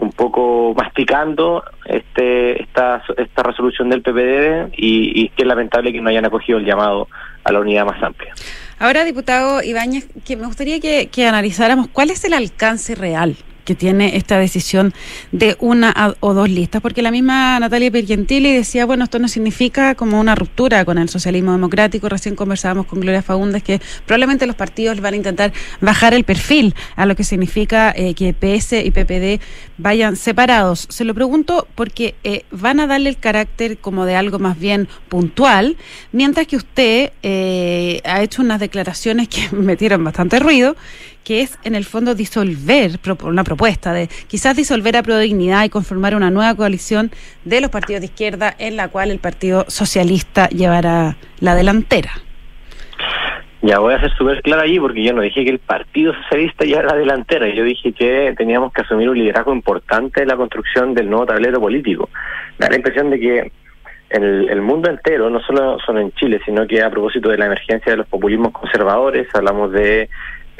un poco masticando este esta esta resolución del PPD y, y que es lamentable que no hayan acogido el llamado a la unidad más amplia. Ahora, diputado Ibáñez, que me gustaría que, que analizáramos cuál es el alcance real que tiene esta decisión de una o dos listas, porque la misma Natalia Pergentili decía, bueno, esto no significa como una ruptura con el socialismo democrático, recién conversábamos con Gloria Fagundes que probablemente los partidos van a intentar bajar el perfil a lo que significa eh, que PS y PPD vayan separados. Se lo pregunto porque eh, van a darle el carácter como de algo más bien puntual, mientras que usted eh, ha hecho unas declaraciones que metieron bastante ruido que es en el fondo disolver, una propuesta de quizás disolver a Prodignidad y conformar una nueva coalición de los partidos de izquierda en la cual el Partido Socialista llevará la delantera. Ya voy a ser súper claro allí porque yo no dije que el Partido Socialista llevara la delantera, yo dije que teníamos que asumir un liderazgo importante en la construcción del nuevo tablero político. Da la impresión de que el, el mundo entero, no solo, solo en Chile, sino que a propósito de la emergencia de los populismos conservadores, hablamos de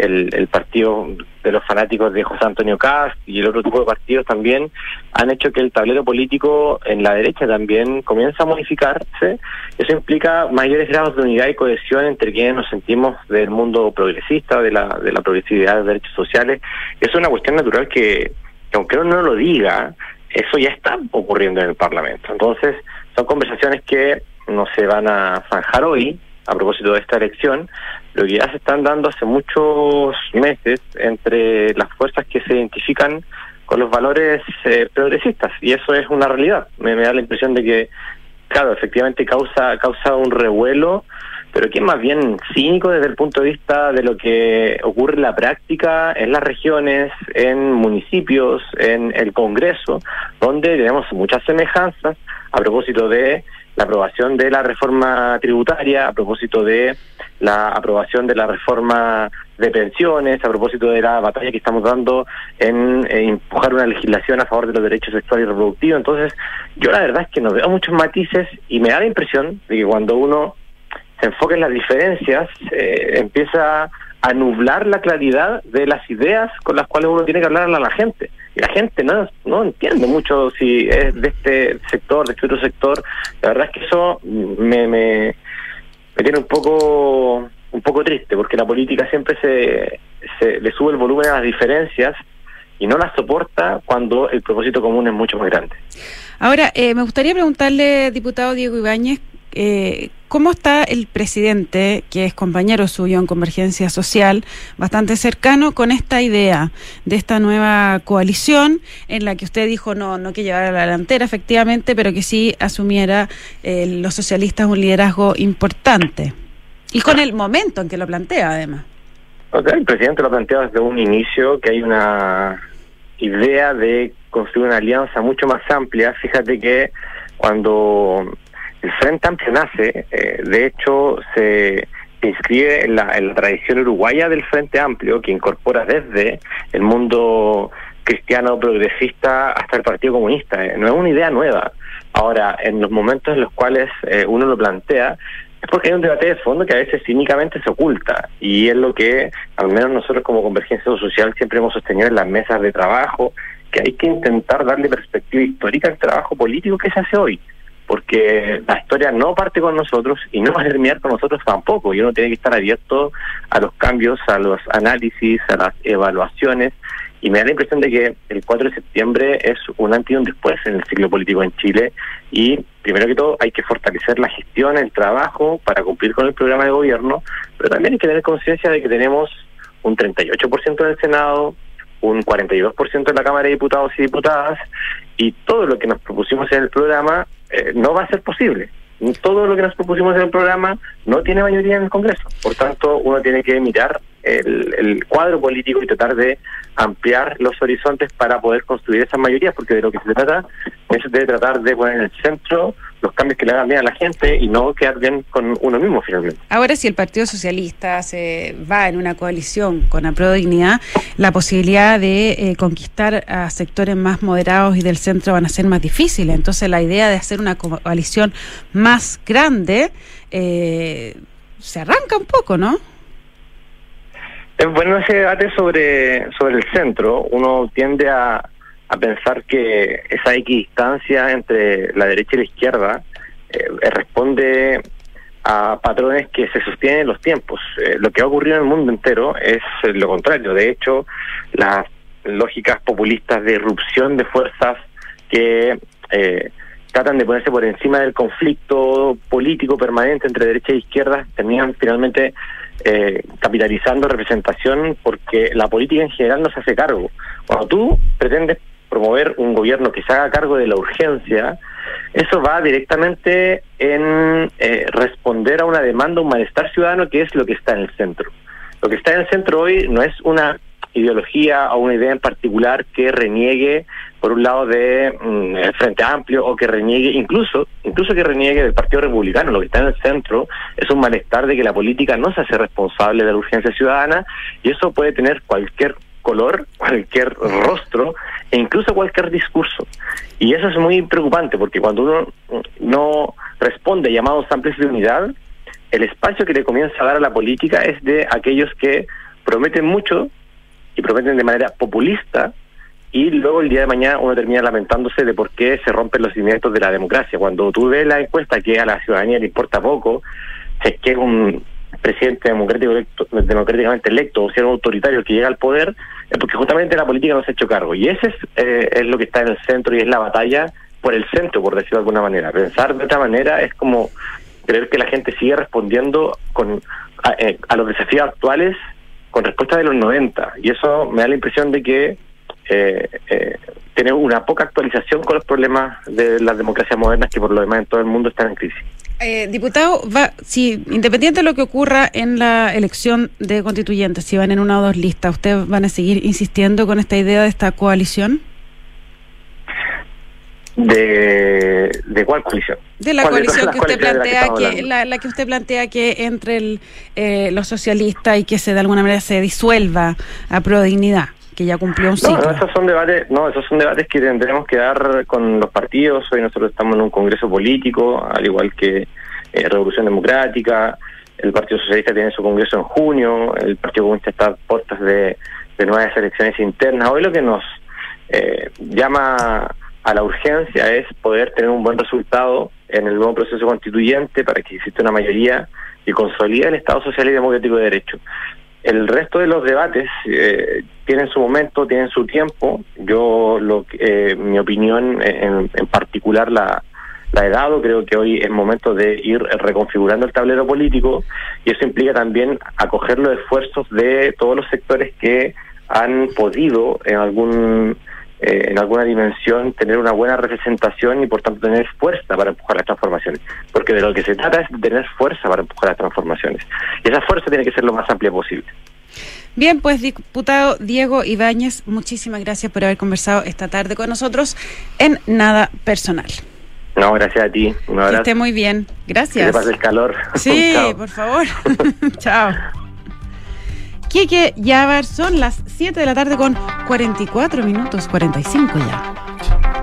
el, partido de los fanáticos de José Antonio Cast y el otro tipo de partidos también han hecho que el tablero político en la derecha también comienza a modificarse. Eso implica mayores grados de unidad y cohesión entre quienes nos sentimos del mundo progresista, de la, de la progresividad de derechos sociales. Es una cuestión natural que, aunque uno no lo diga, eso ya está ocurriendo en el Parlamento. Entonces, son conversaciones que no se van a zanjar hoy, a propósito de esta elección, lo que ya se están dando hace muchos meses entre las fuerzas que se identifican con los valores eh, progresistas y eso es una realidad. Me, da la impresión de que, claro, efectivamente causa causa un revuelo, pero que es más bien cínico desde el punto de vista de lo que ocurre en la práctica en las regiones, en municipios, en el Congreso, donde tenemos muchas semejanzas a propósito de la aprobación de la reforma tributaria, a propósito de la aprobación de la reforma de pensiones, a propósito de la batalla que estamos dando en, empujar una legislación a favor de los derechos sexuales y reproductivos. Entonces, yo la verdad es que no veo muchos matices y me da la impresión de que cuando uno se enfoca en las diferencias, eh, empieza a nublar la claridad de las ideas con las cuales uno tiene que hablar a la gente. La gente no, no entiende mucho si es de este sector, de este otro sector. La verdad es que eso me, me, me tiene un poco un poco triste, porque la política siempre se, se le sube el volumen a las diferencias y no las soporta cuando el propósito común es mucho más grande. Ahora, eh, me gustaría preguntarle, diputado Diego Ibáñez, eh, ¿cómo está el presidente, que es compañero suyo en Convergencia Social, bastante cercano con esta idea de esta nueva coalición en la que usted dijo no, no que llevara la delantera, efectivamente, pero que sí asumiera eh, los socialistas un liderazgo importante? Y con el momento en que lo plantea, además. el presidente lo plantea desde un inicio, que hay una idea de construir una alianza mucho más amplia. Fíjate que cuando el Frente Amplio nace, eh, de hecho, se, inscribe en la, en la tradición uruguaya del Frente Amplio, que incorpora desde el mundo cristiano progresista hasta el Partido Comunista. Eh, no es una idea nueva. Ahora, en los momentos en los cuales eh, uno lo plantea, es porque hay un debate de fondo que a veces cínicamente se oculta y es lo que al menos nosotros como Convergencia Social siempre hemos sostenido en las mesas de trabajo, que hay que intentar darle perspectiva histórica al trabajo político que se hace hoy porque la historia no parte con nosotros y no va a terminar con nosotros tampoco. Y uno tiene que estar abierto a los cambios, a los análisis, a las evaluaciones. Y me da la impresión de que el 4 de septiembre es un antes y un después en el ciclo político en Chile. Y primero que todo hay que fortalecer la gestión, el trabajo para cumplir con el programa de gobierno, pero también hay que tener conciencia de que tenemos un 38% en el Senado, un 42% en la Cámara de Diputados y Diputadas, y todo lo que nos propusimos en el programa eh, no va a ser posible. Todo lo que nos propusimos en el programa no tiene mayoría en el Congreso. Por tanto, uno tiene que mirar el, cuadro político y tratar de ampliar los horizontes para poder construir esas mayorías, porque de lo que se trata es de tratar de poner en el centro los cambios que le hagan bien a la gente y no quedar bien con uno mismo finalmente. Ahora, si el Partido Socialista se va en una coalición con la Dignidad, la posibilidad de eh, conquistar a sectores más moderados y del centro van a ser más difíciles. Entonces, la idea de hacer una coalición más grande eh, se arranca un poco, ¿no? Bueno ese debate sobre, sobre el centro. Uno tiende a, a pensar que esa equidistancia entre la derecha y la izquierda eh, responde a patrones que se sostienen en los tiempos. Eh, lo que ha ocurrido en el mundo entero es lo contrario. De hecho, las lógicas populistas de irrupción de fuerzas que eh, tratan de ponerse por encima del conflicto político permanente entre derecha e izquierda terminan finalmente eh, capitalizando representación porque la política en general no se hace cargo. Cuando tú pretendes promover un gobierno que se haga cargo de la urgencia, eso va directamente en eh, responder a una demanda, un malestar ciudadano que es lo que está en el centro. Lo que está en el centro hoy no es una ideología o una idea en particular que reniegue por un lado de mm, Frente Amplio o que reniegue incluso incluso que reniegue del Partido Republicano lo que está en el centro es un malestar de que la política no se hace responsable de la urgencia ciudadana y eso puede tener cualquier color, cualquier rostro e incluso cualquier discurso. Y eso es muy preocupante porque cuando uno no responde a llamados amplios de unidad, el espacio que le comienza a dar a la política es de aquellos que prometen mucho y prometen de manera populista y luego el día de mañana uno termina lamentándose de por qué se rompen los cimientos de la democracia. Cuando tú ves la encuesta que a la ciudadanía le importa poco, es que un presidente democrático democráticamente electo o sea un autoritario que llega al poder, es porque justamente la política no se ha hecho cargo. Y ese es, eh, es lo que está en el centro y es la batalla por el centro, por decirlo de alguna manera. Pensar de otra manera es como creer que la gente sigue respondiendo con a, eh, los desafíos actuales con respuesta de los 90. Y eso me da la impresión de que eh, eh, tiene una poca actualización con los problemas de las democracias modernas que por lo demás en todo el mundo están en crisis. Eh, diputado, va, si independiente de lo que ocurra en la elección de constituyentes, si van en una o dos listas, ¿ustedes van a seguir insistiendo con esta idea de esta coalición? ¿De, de cuál coalición? De la coalición que usted plantea, que, la, que usted plantea que entre el, eh, los socialistas y que se de alguna manera se disuelva a pro dignidad que ya cumplió un ciclo. No, esos son debates, no, esos son debates que tendremos que dar con los partidos. Hoy nosotros estamos en un congreso político, al igual que eh, Revolución Democrática. El Partido Socialista tiene su congreso en junio. El Partido Comunista está a puertas de, nuevas elecciones internas. Hoy lo que nos eh, llama a la urgencia es poder tener un buen resultado en el nuevo proceso constituyente para que exista una mayoría y consolide el Estado Social y Democrático de Derecho. El resto de los debates eh, tienen su momento, tienen su tiempo. Yo, lo, eh, mi opinión en, particular la, la he dado. Creo que hoy es momento de ir reconfigurando el tablero político y eso implica también acoger los esfuerzos de todos los sectores que han podido en algún eh, en alguna dimensión tener una buena representación y por tanto tener fuerza para empujar las transformaciones. Porque de lo que se trata es de tener fuerza para empujar las transformaciones. Y esa fuerza tiene que ser lo más amplia posible. Bien, pues diputado Diego Ibáñez, muchísimas gracias por haber conversado esta tarde con nosotros en Nada Personal. No, gracias a ti. Un abrazo. Que esté muy bien. Gracias. Que pase el calor. Sí, por favor. Chao. Quique Yavar, son las 7 de la tarde con 44 minutos, 45 ya.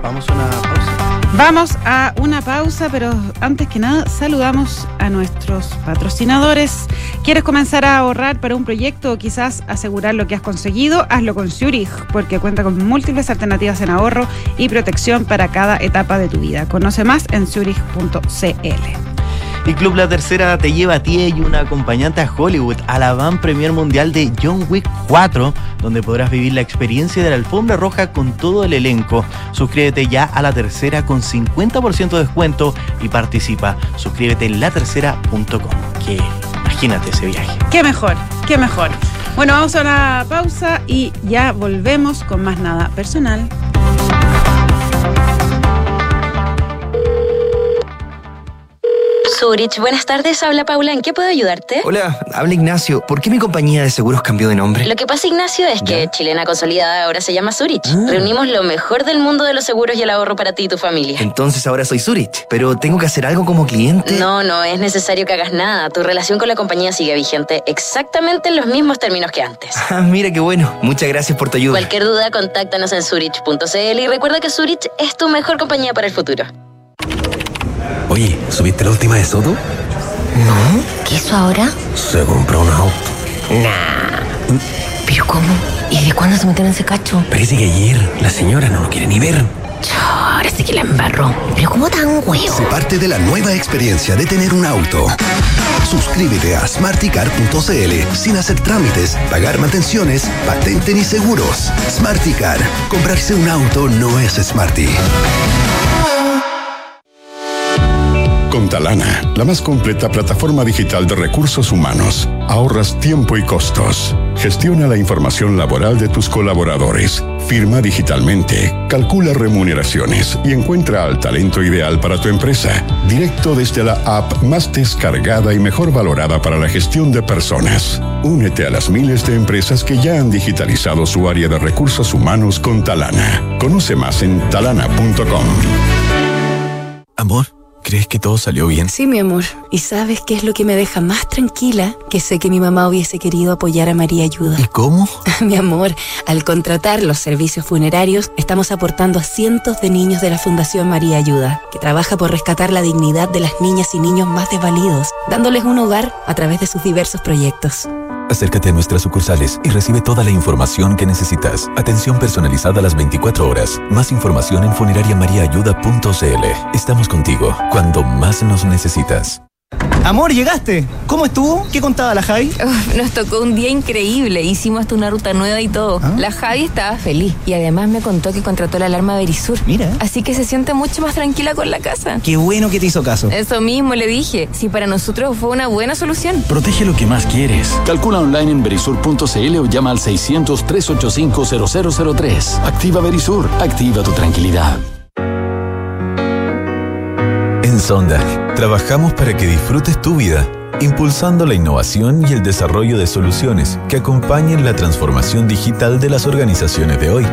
Vamos a una pausa. Vamos a una pausa, pero antes que nada saludamos a nuestros patrocinadores. ¿Quieres comenzar a ahorrar para un proyecto o quizás asegurar lo que has conseguido? Hazlo con Zurich, porque cuenta con múltiples alternativas en ahorro y protección para cada etapa de tu vida. Conoce más en zurich.cl. Y Club La Tercera te lleva a ti y una acompañante a Hollywood a la van premier mundial de John Wick 4, donde podrás vivir la experiencia de la alfombra roja con todo el elenco. Suscríbete ya a La Tercera con 50% de descuento y participa. Suscríbete en latercera.com. Que imagínate ese viaje. Qué mejor, qué mejor. Bueno, vamos a una pausa y ya volvemos con más nada personal. Zurich, buenas tardes. Habla Paula. ¿En qué puedo ayudarte? Hola, habla Ignacio. ¿Por qué mi compañía de seguros cambió de nombre? Lo que pasa, Ignacio, es que Chilena Consolidada ahora se llama Zurich. Ah. Reunimos lo mejor del mundo de los seguros y el ahorro para ti y tu familia. Entonces ahora soy Zurich. Pero tengo que hacer algo como cliente. No, no es necesario que hagas nada. Tu relación con la compañía sigue vigente exactamente en los mismos términos que antes. Ah, mira qué bueno. Muchas gracias por tu ayuda. Cualquier duda, contáctanos en Zurich.cl y recuerda que Zurich es tu mejor compañía para el futuro. Oye, ¿subiste la última de Soto? No, ¿qué hizo ahora? Se compró un auto. Nah. ¿Pero cómo? ¿Y de cuándo se metieron en ese cacho? Parece que ayer la señora no lo quiere ni ver. Ahora sí que la embarró. ¿Pero cómo tan huevo? Se parte de la nueva experiencia de tener un auto. Suscríbete a smarticar.cl sin hacer trámites, pagar mantenciones, patente ni seguros. Smarticar. Comprarse un auto no es smarty. Con Talana, la más completa plataforma digital de recursos humanos, ahorras tiempo y costos. Gestiona la información laboral de tus colaboradores, firma digitalmente, calcula remuneraciones y encuentra al talento ideal para tu empresa, directo desde la app más descargada y mejor valorada para la gestión de personas. Únete a las miles de empresas que ya han digitalizado su área de recursos humanos con Talana. Conoce más en talana.com. Amor, ¿crees que todo salió bien? Sí, mi amor. ¿Y sabes qué es lo que me deja más tranquila? Que sé que mi mamá hubiese querido apoyar a María Ayuda. ¿Y cómo? mi amor, al contratar los servicios funerarios, estamos aportando a cientos de niños de la Fundación María Ayuda, que trabaja por rescatar la dignidad de las niñas y niños más desvalidos, dándoles un hogar a través de sus diversos proyectos. Acércate a nuestras sucursales y recibe toda la información que necesitas. Atención personalizada a las 24 horas. Más información en funerariamariaayuda.cl. Estamos contigo cuando más nos necesitas. Amor, llegaste. ¿Cómo estuvo? ¿Qué contaba la Javi? Uf, nos tocó un día increíble. Hicimos hasta una ruta nueva y todo. ¿Ah? La Javi estaba feliz y además me contó que contrató la alarma Verisur. Mira. Así que se siente mucho más tranquila con la casa. Qué bueno que te hizo caso. Eso mismo le dije. Si para nosotros fue una buena solución. Protege lo que más quieres. Calcula online en verisur.cl o llama al 600-385-0003. Activa Verisur. Activa tu tranquilidad. En Sonda, trabajamos para que disfrutes tu vida, impulsando la innovación y el desarrollo de soluciones que acompañen la transformación digital de las organizaciones de hoy.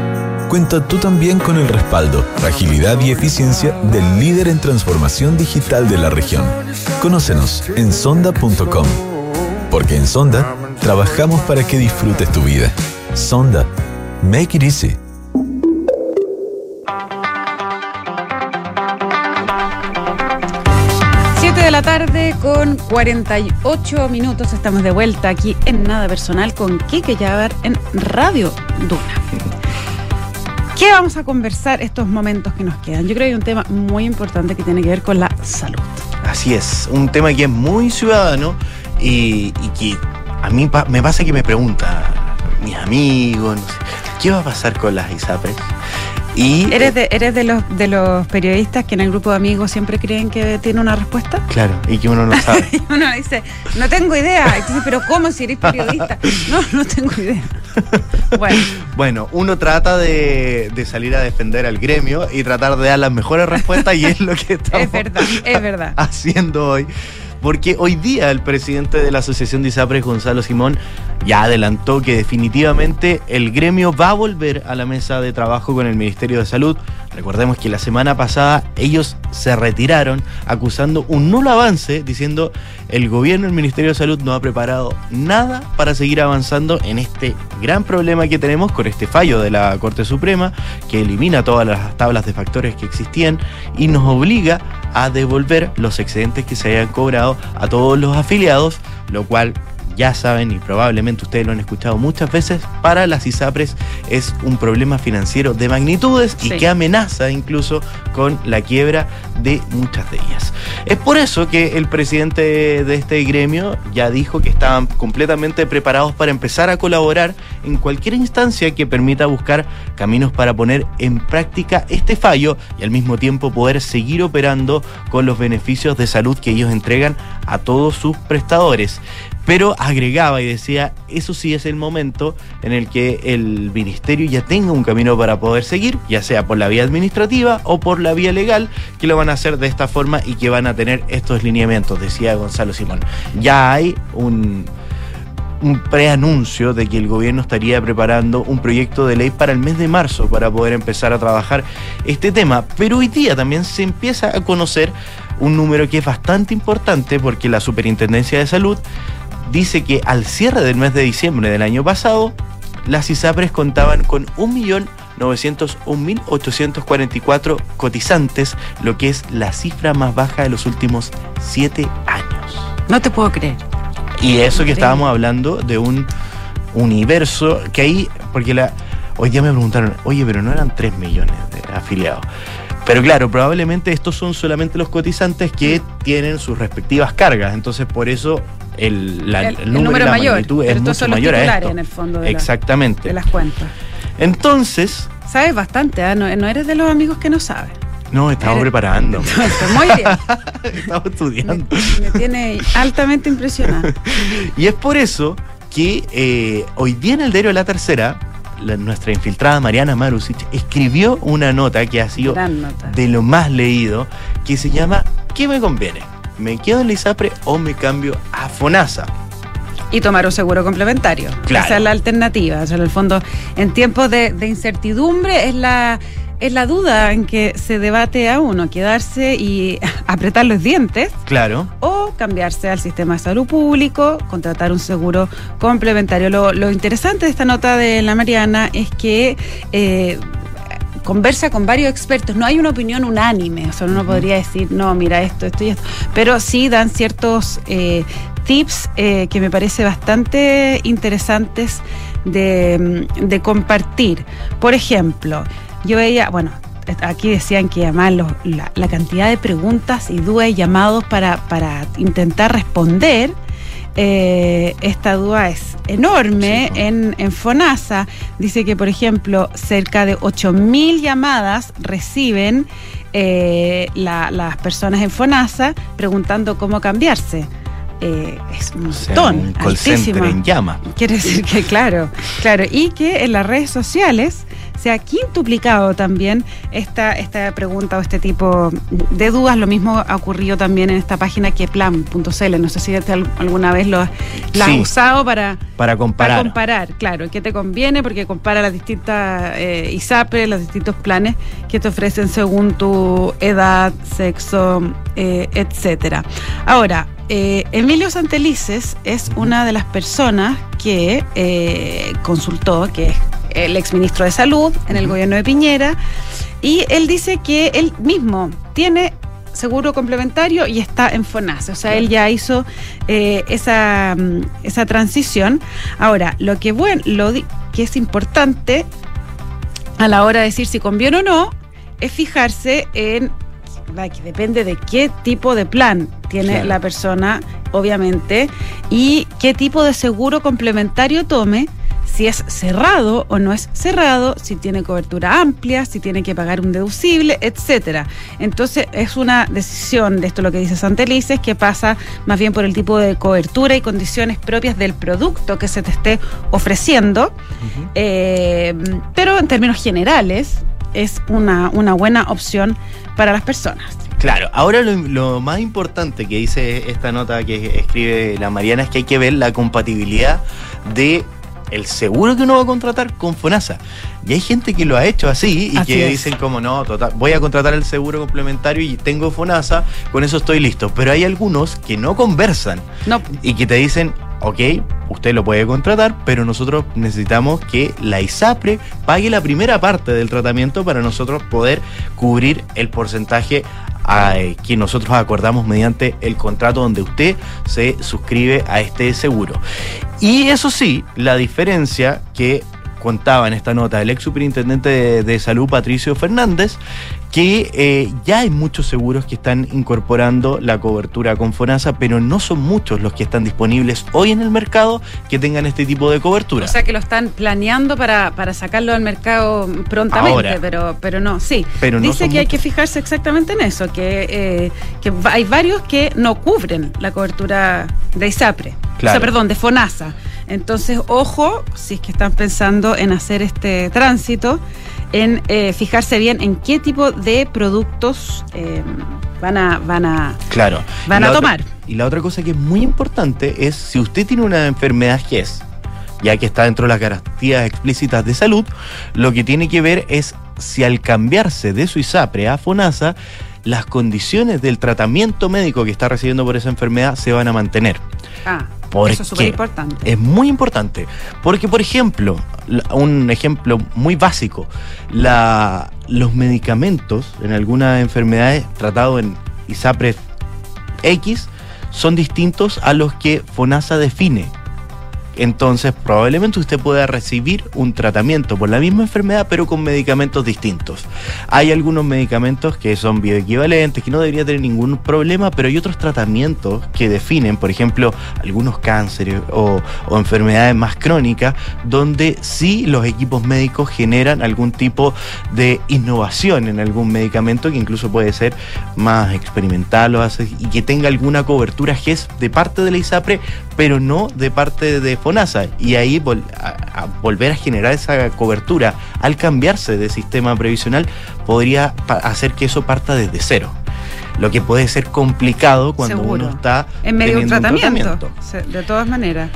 Cuenta tú también con el respaldo, agilidad y eficiencia del líder en transformación digital de la región. Conócenos en sonda.com. Porque en Sonda trabajamos para que disfrutes tu vida. Sonda. Make it easy. De la tarde con 48 minutos. Estamos de vuelta aquí en Nada Personal con Kike Yavar en Radio Duna. ¿Qué vamos a conversar estos momentos que nos quedan? Yo creo que hay un tema muy importante que tiene que ver con la salud. Así es, un tema que es muy ciudadano y, que a mí me pasa que me preguntan mis amigos, ¿qué va a pasar con las ISAPRES? Y, ¿Eres de, eres de los de los periodistas que en el grupo de amigos siempre creen que tiene una respuesta? Claro, y que uno no sabe. Y uno dice, no tengo idea. Entonces, pero ¿cómo si eres periodista? No, no tengo idea. Bueno, Bueno, uno trata de, de salir a defender al gremio y tratar de dar las mejores respuestas y es lo que estamos es verdad, es verdad. haciendo hoy. Porque hoy día el presidente de la Asociación de ISAPRES, Gonzalo Simón, ya adelantó que definitivamente el gremio va a volver a la mesa de trabajo con el Ministerio de Salud. Recordemos que la semana pasada ellos se retiraron acusando un nulo avance, diciendo el gobierno, el Ministerio de Salud no ha preparado nada para seguir avanzando en este gran problema que tenemos con este fallo de la Corte Suprema que elimina todas las tablas de factores que existían y nos obliga a devolver los excedentes que se hayan cobrado a todos los afiliados, lo cual ya saben y probablemente ustedes lo han escuchado muchas veces, para las ISAPRES es un problema financiero de magnitudes y que amenaza incluso con la quiebra de muchas de ellas. Es por eso que el presidente de este gremio ya dijo que estaban completamente preparados para empezar a colaborar en cualquier instancia que permita buscar caminos para poner en práctica este fallo y al mismo tiempo poder seguir operando con los beneficios de salud que ellos entregan a todos sus prestadores. Pero agregaba y decía, eso sí es el momento en el que el ministerio ya tenga un camino para poder seguir, ya sea por la vía administrativa o por la vía legal, que lo van a hacer de esta forma y que van a tener estos lineamientos, decía Gonzalo Simón. Ya hay un, un preanuncio de que el gobierno estaría preparando un proyecto de ley para el mes de marzo para poder empezar a trabajar este tema. Pero hoy día también se empieza a conocer un número que es bastante importante porque la Superintendencia de Salud dice que al cierre del mes de diciembre del año pasado, las ISAPRES contaban con 1.901.844 cotizantes, lo que es la cifra más baja de los últimos siete años. No te puedo creer. Y eso que estábamos hablando de un universo que ahí, porque la, hoy día me preguntaron, oye, pero no eran 3 millones de afiliados. Pero claro, probablemente estos son solamente los cotizantes que tienen sus respectivas cargas. Entonces, por eso el, la- el, el el número, número y la mayor. magnitud pero es mucho son los mayor a esto. en el fondo de, la- Exactamente. de las cuentas. Entonces, Sabes bastante, ¿ah? no, no eres de los amigos que no saben. no, estamos preparando. Muy bien. estamos estudiando. Me tiene altamente impresionada. Y es por eso que eh, hoy día en el diario La Tercera, la- nuestra infiltrada Mariana Marusic escribió una nota que ha sido de lo más leído, que se llama ¿Qué me conviene? ¿Me quedo en la ISAPRE o me cambio a FONASA? Y tomar un seguro complementario. Claro. Esa es la alternativa. O sea, en el fondo, en tiempos de, de incertidumbre, es la, es la duda en que se debate a uno, quedarse y apretar los dientes Claro. o cambiarse al sistema de salud público, contratar un seguro complementario. Lo, lo interesante de esta nota de la Mariana es que eh, conversa con varios expertos, no hay una opinión unánime, o sea, uno podría decir, no, mira esto, esto y esto, pero sí dan ciertos eh, tips eh, que me parece bastante interesantes de, mm, de compartir. Por ejemplo, yo veía, bueno, aquí decían que además los- la, la cantidad de preguntas y dudas y llamados para, para intentar responder. Eh, esta duda es enorme en, en FONASA. Dice que, por ejemplo, cerca de 8.000 llamadas reciben eh, la- las personas en FONASA preguntando cómo cambiarse. Eh, es un O sea, montón, un altísima. en llama. Quiere decir que, claro, claro, y que en las redes sociales se ha quintuplicado también esta, esta pregunta o este tipo de dudas. Lo mismo ha ocurrido también en esta página que plan.cl. No sé si alguna vez lo, la has Sí. usado para, Para comparar. para comparar, claro, qué te conviene, porque compara las distintas eh, ISAPRE, los distintos planes que te ofrecen según tu edad, sexo, eh, etcétera. Ahora, eh, Emilio Santelices es una de las personas que eh, consultó, que es el exministro de Salud en el gobierno de Piñera, y él dice que él mismo tiene seguro complementario y está en FONASA. O sea, él ya hizo eh, esa, mm, esa transición. Ahora, lo que, bueno, lo que es importante a la hora de decir si conviene o no, es fijarse en que depende de qué tipo de plan tiene Claro. la persona, obviamente, y qué tipo de seguro complementario tome, si es cerrado o no es cerrado, si tiene cobertura amplia, si tiene que pagar un deducible, etcétera. Entonces es una decisión de esto lo que dice Santelices que pasa más bien por el tipo de cobertura y condiciones propias del producto que se te esté ofreciendo. Eh, pero en términos generales es una, una buena opción para las personas. Claro, ahora lo, lo, más importante que dice esta nota que escribe la Mariana es que hay que ver la compatibilidad de el seguro que uno va a contratar con FONASA. Y hay gente que lo ha hecho así y Así que es. dicen como no, total, voy a contratar el seguro complementario y tengo FONASA, con eso estoy listo. Pero hay algunos que no conversan No, y que te dicen, ok, usted lo puede contratar, pero nosotros necesitamos que la ISAPRE pague la primera parte del tratamiento para nosotros poder cubrir el porcentaje eh, que nosotros acordamos mediante el contrato donde usted se suscribe a este seguro. Y eso sí, la diferencia que contaba en esta nota el ex superintendente de, de salud Patricio Fernández, que eh, ya hay muchos seguros que están incorporando la cobertura con FONASA, pero no son muchos los que están disponibles hoy en el mercado que tengan este tipo de cobertura. o sea que lo están planeando para, para sacarlo al mercado prontamente, Ahora. pero, pero no, sí. Pero no Dice que hay que fijarse exactamente en eso, que, eh, que hay varios que no cubren la cobertura de ISAPRE, o Claro. sea, perdón, de FONASA. Entonces, ojo, si es que están pensando en hacer este tránsito, en eh, fijarse bien en qué tipo de productos eh, van a van a Claro. Van a otra- tomar. y la otra cosa que es muy importante es si usted tiene una enfermedad GES, ya que está dentro de las garantías explícitas de salud, lo que tiene que ver es si al cambiarse de su ISAPRE a FONASA, las condiciones del tratamiento médico que está recibiendo por esa enfermedad se van a mantener. ah, ¿Por eso es súper importante. Es muy importante. Porque, por ejemplo, un ejemplo muy básico, la- los medicamentos en algunas enfermedades tratados en ISAPRE X son distintos a los que FONASA define. Entonces, probablemente usted pueda recibir un tratamiento por la misma enfermedad, pero con medicamentos distintos. Hay algunos medicamentos que son bioequivalentes, que no debería tener ningún problema, pero hay otros tratamientos que definen, por ejemplo, algunos cánceres o, enfermedades más crónicas, donde sí los equipos médicos generan algún tipo de innovación en algún medicamento que incluso puede ser más experimental o y que tenga alguna cobertura GES de parte de la ISAPRE, pero no de parte de FONASA. Y ahí vol- a- a volver a generar esa cobertura al cambiarse de sistema previsional podría hacer que eso parta desde cero. Lo que puede ser complicado cuando Seguro. uno está en medio de un tratamiento, de todas maneras.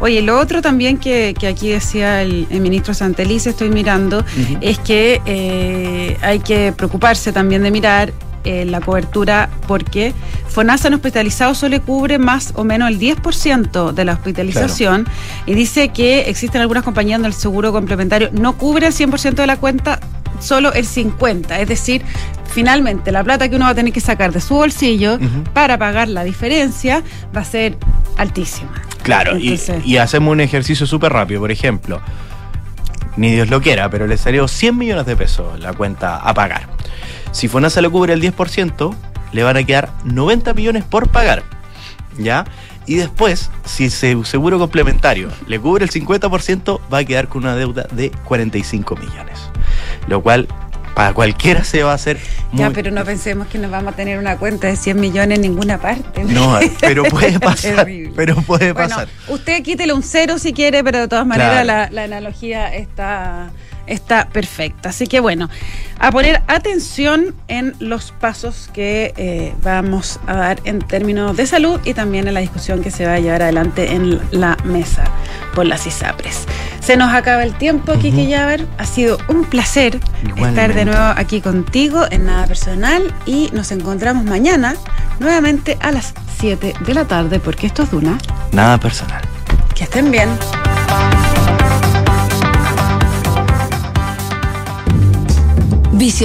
Oye, lo otro también que, que aquí decía el, el ministro Santelice, estoy mirando, es que eh, hay que preocuparse también de mirar eh, la cobertura porque FONASA en hospitalizado solo cubre más o menos el 10% de la hospitalización y dice que existen algunas compañías donde el seguro complementario no cubre el 100% de la cuenta, solo el 50%. Es decir, finalmente la plata que uno va a tener que sacar de su bolsillo para pagar la diferencia va a ser altísima. Claro, y- y, hacemos un ejercicio súper rápido. Por ejemplo, ni Dios lo quiera, pero le salió 100 millones de pesos la cuenta a pagar. Si FONASA le cubre el 10%, le van a quedar 90 millones por pagar. ¿Ya? Y después, si ese seguro complementario le cubre el 50%, va a quedar con una deuda de 45 millones. Lo cual, para cualquiera se va a hacer muy Ya, pero no pensemos que nos vamos a tener una cuenta de 100 millones en ninguna parte. No, pero puede pasar. Pero puede Bueno, pasar. usted quítele un cero si quiere, pero de todas maneras Claro. la, la analogía está, está perfecta. Así que bueno, a poner atención en los pasos que eh, vamos a dar en términos de salud y también en la discusión que se va a llevar adelante en la mesa por las ISAPRES. Se nos acaba el tiempo, Kike Yaver. Ha sido un placer estar de nuevo aquí contigo en Nada Personal y nos encontramos mañana nuevamente a las 7 de la tarde porque esto es Duna. Nada personal. Que estén bien. Visión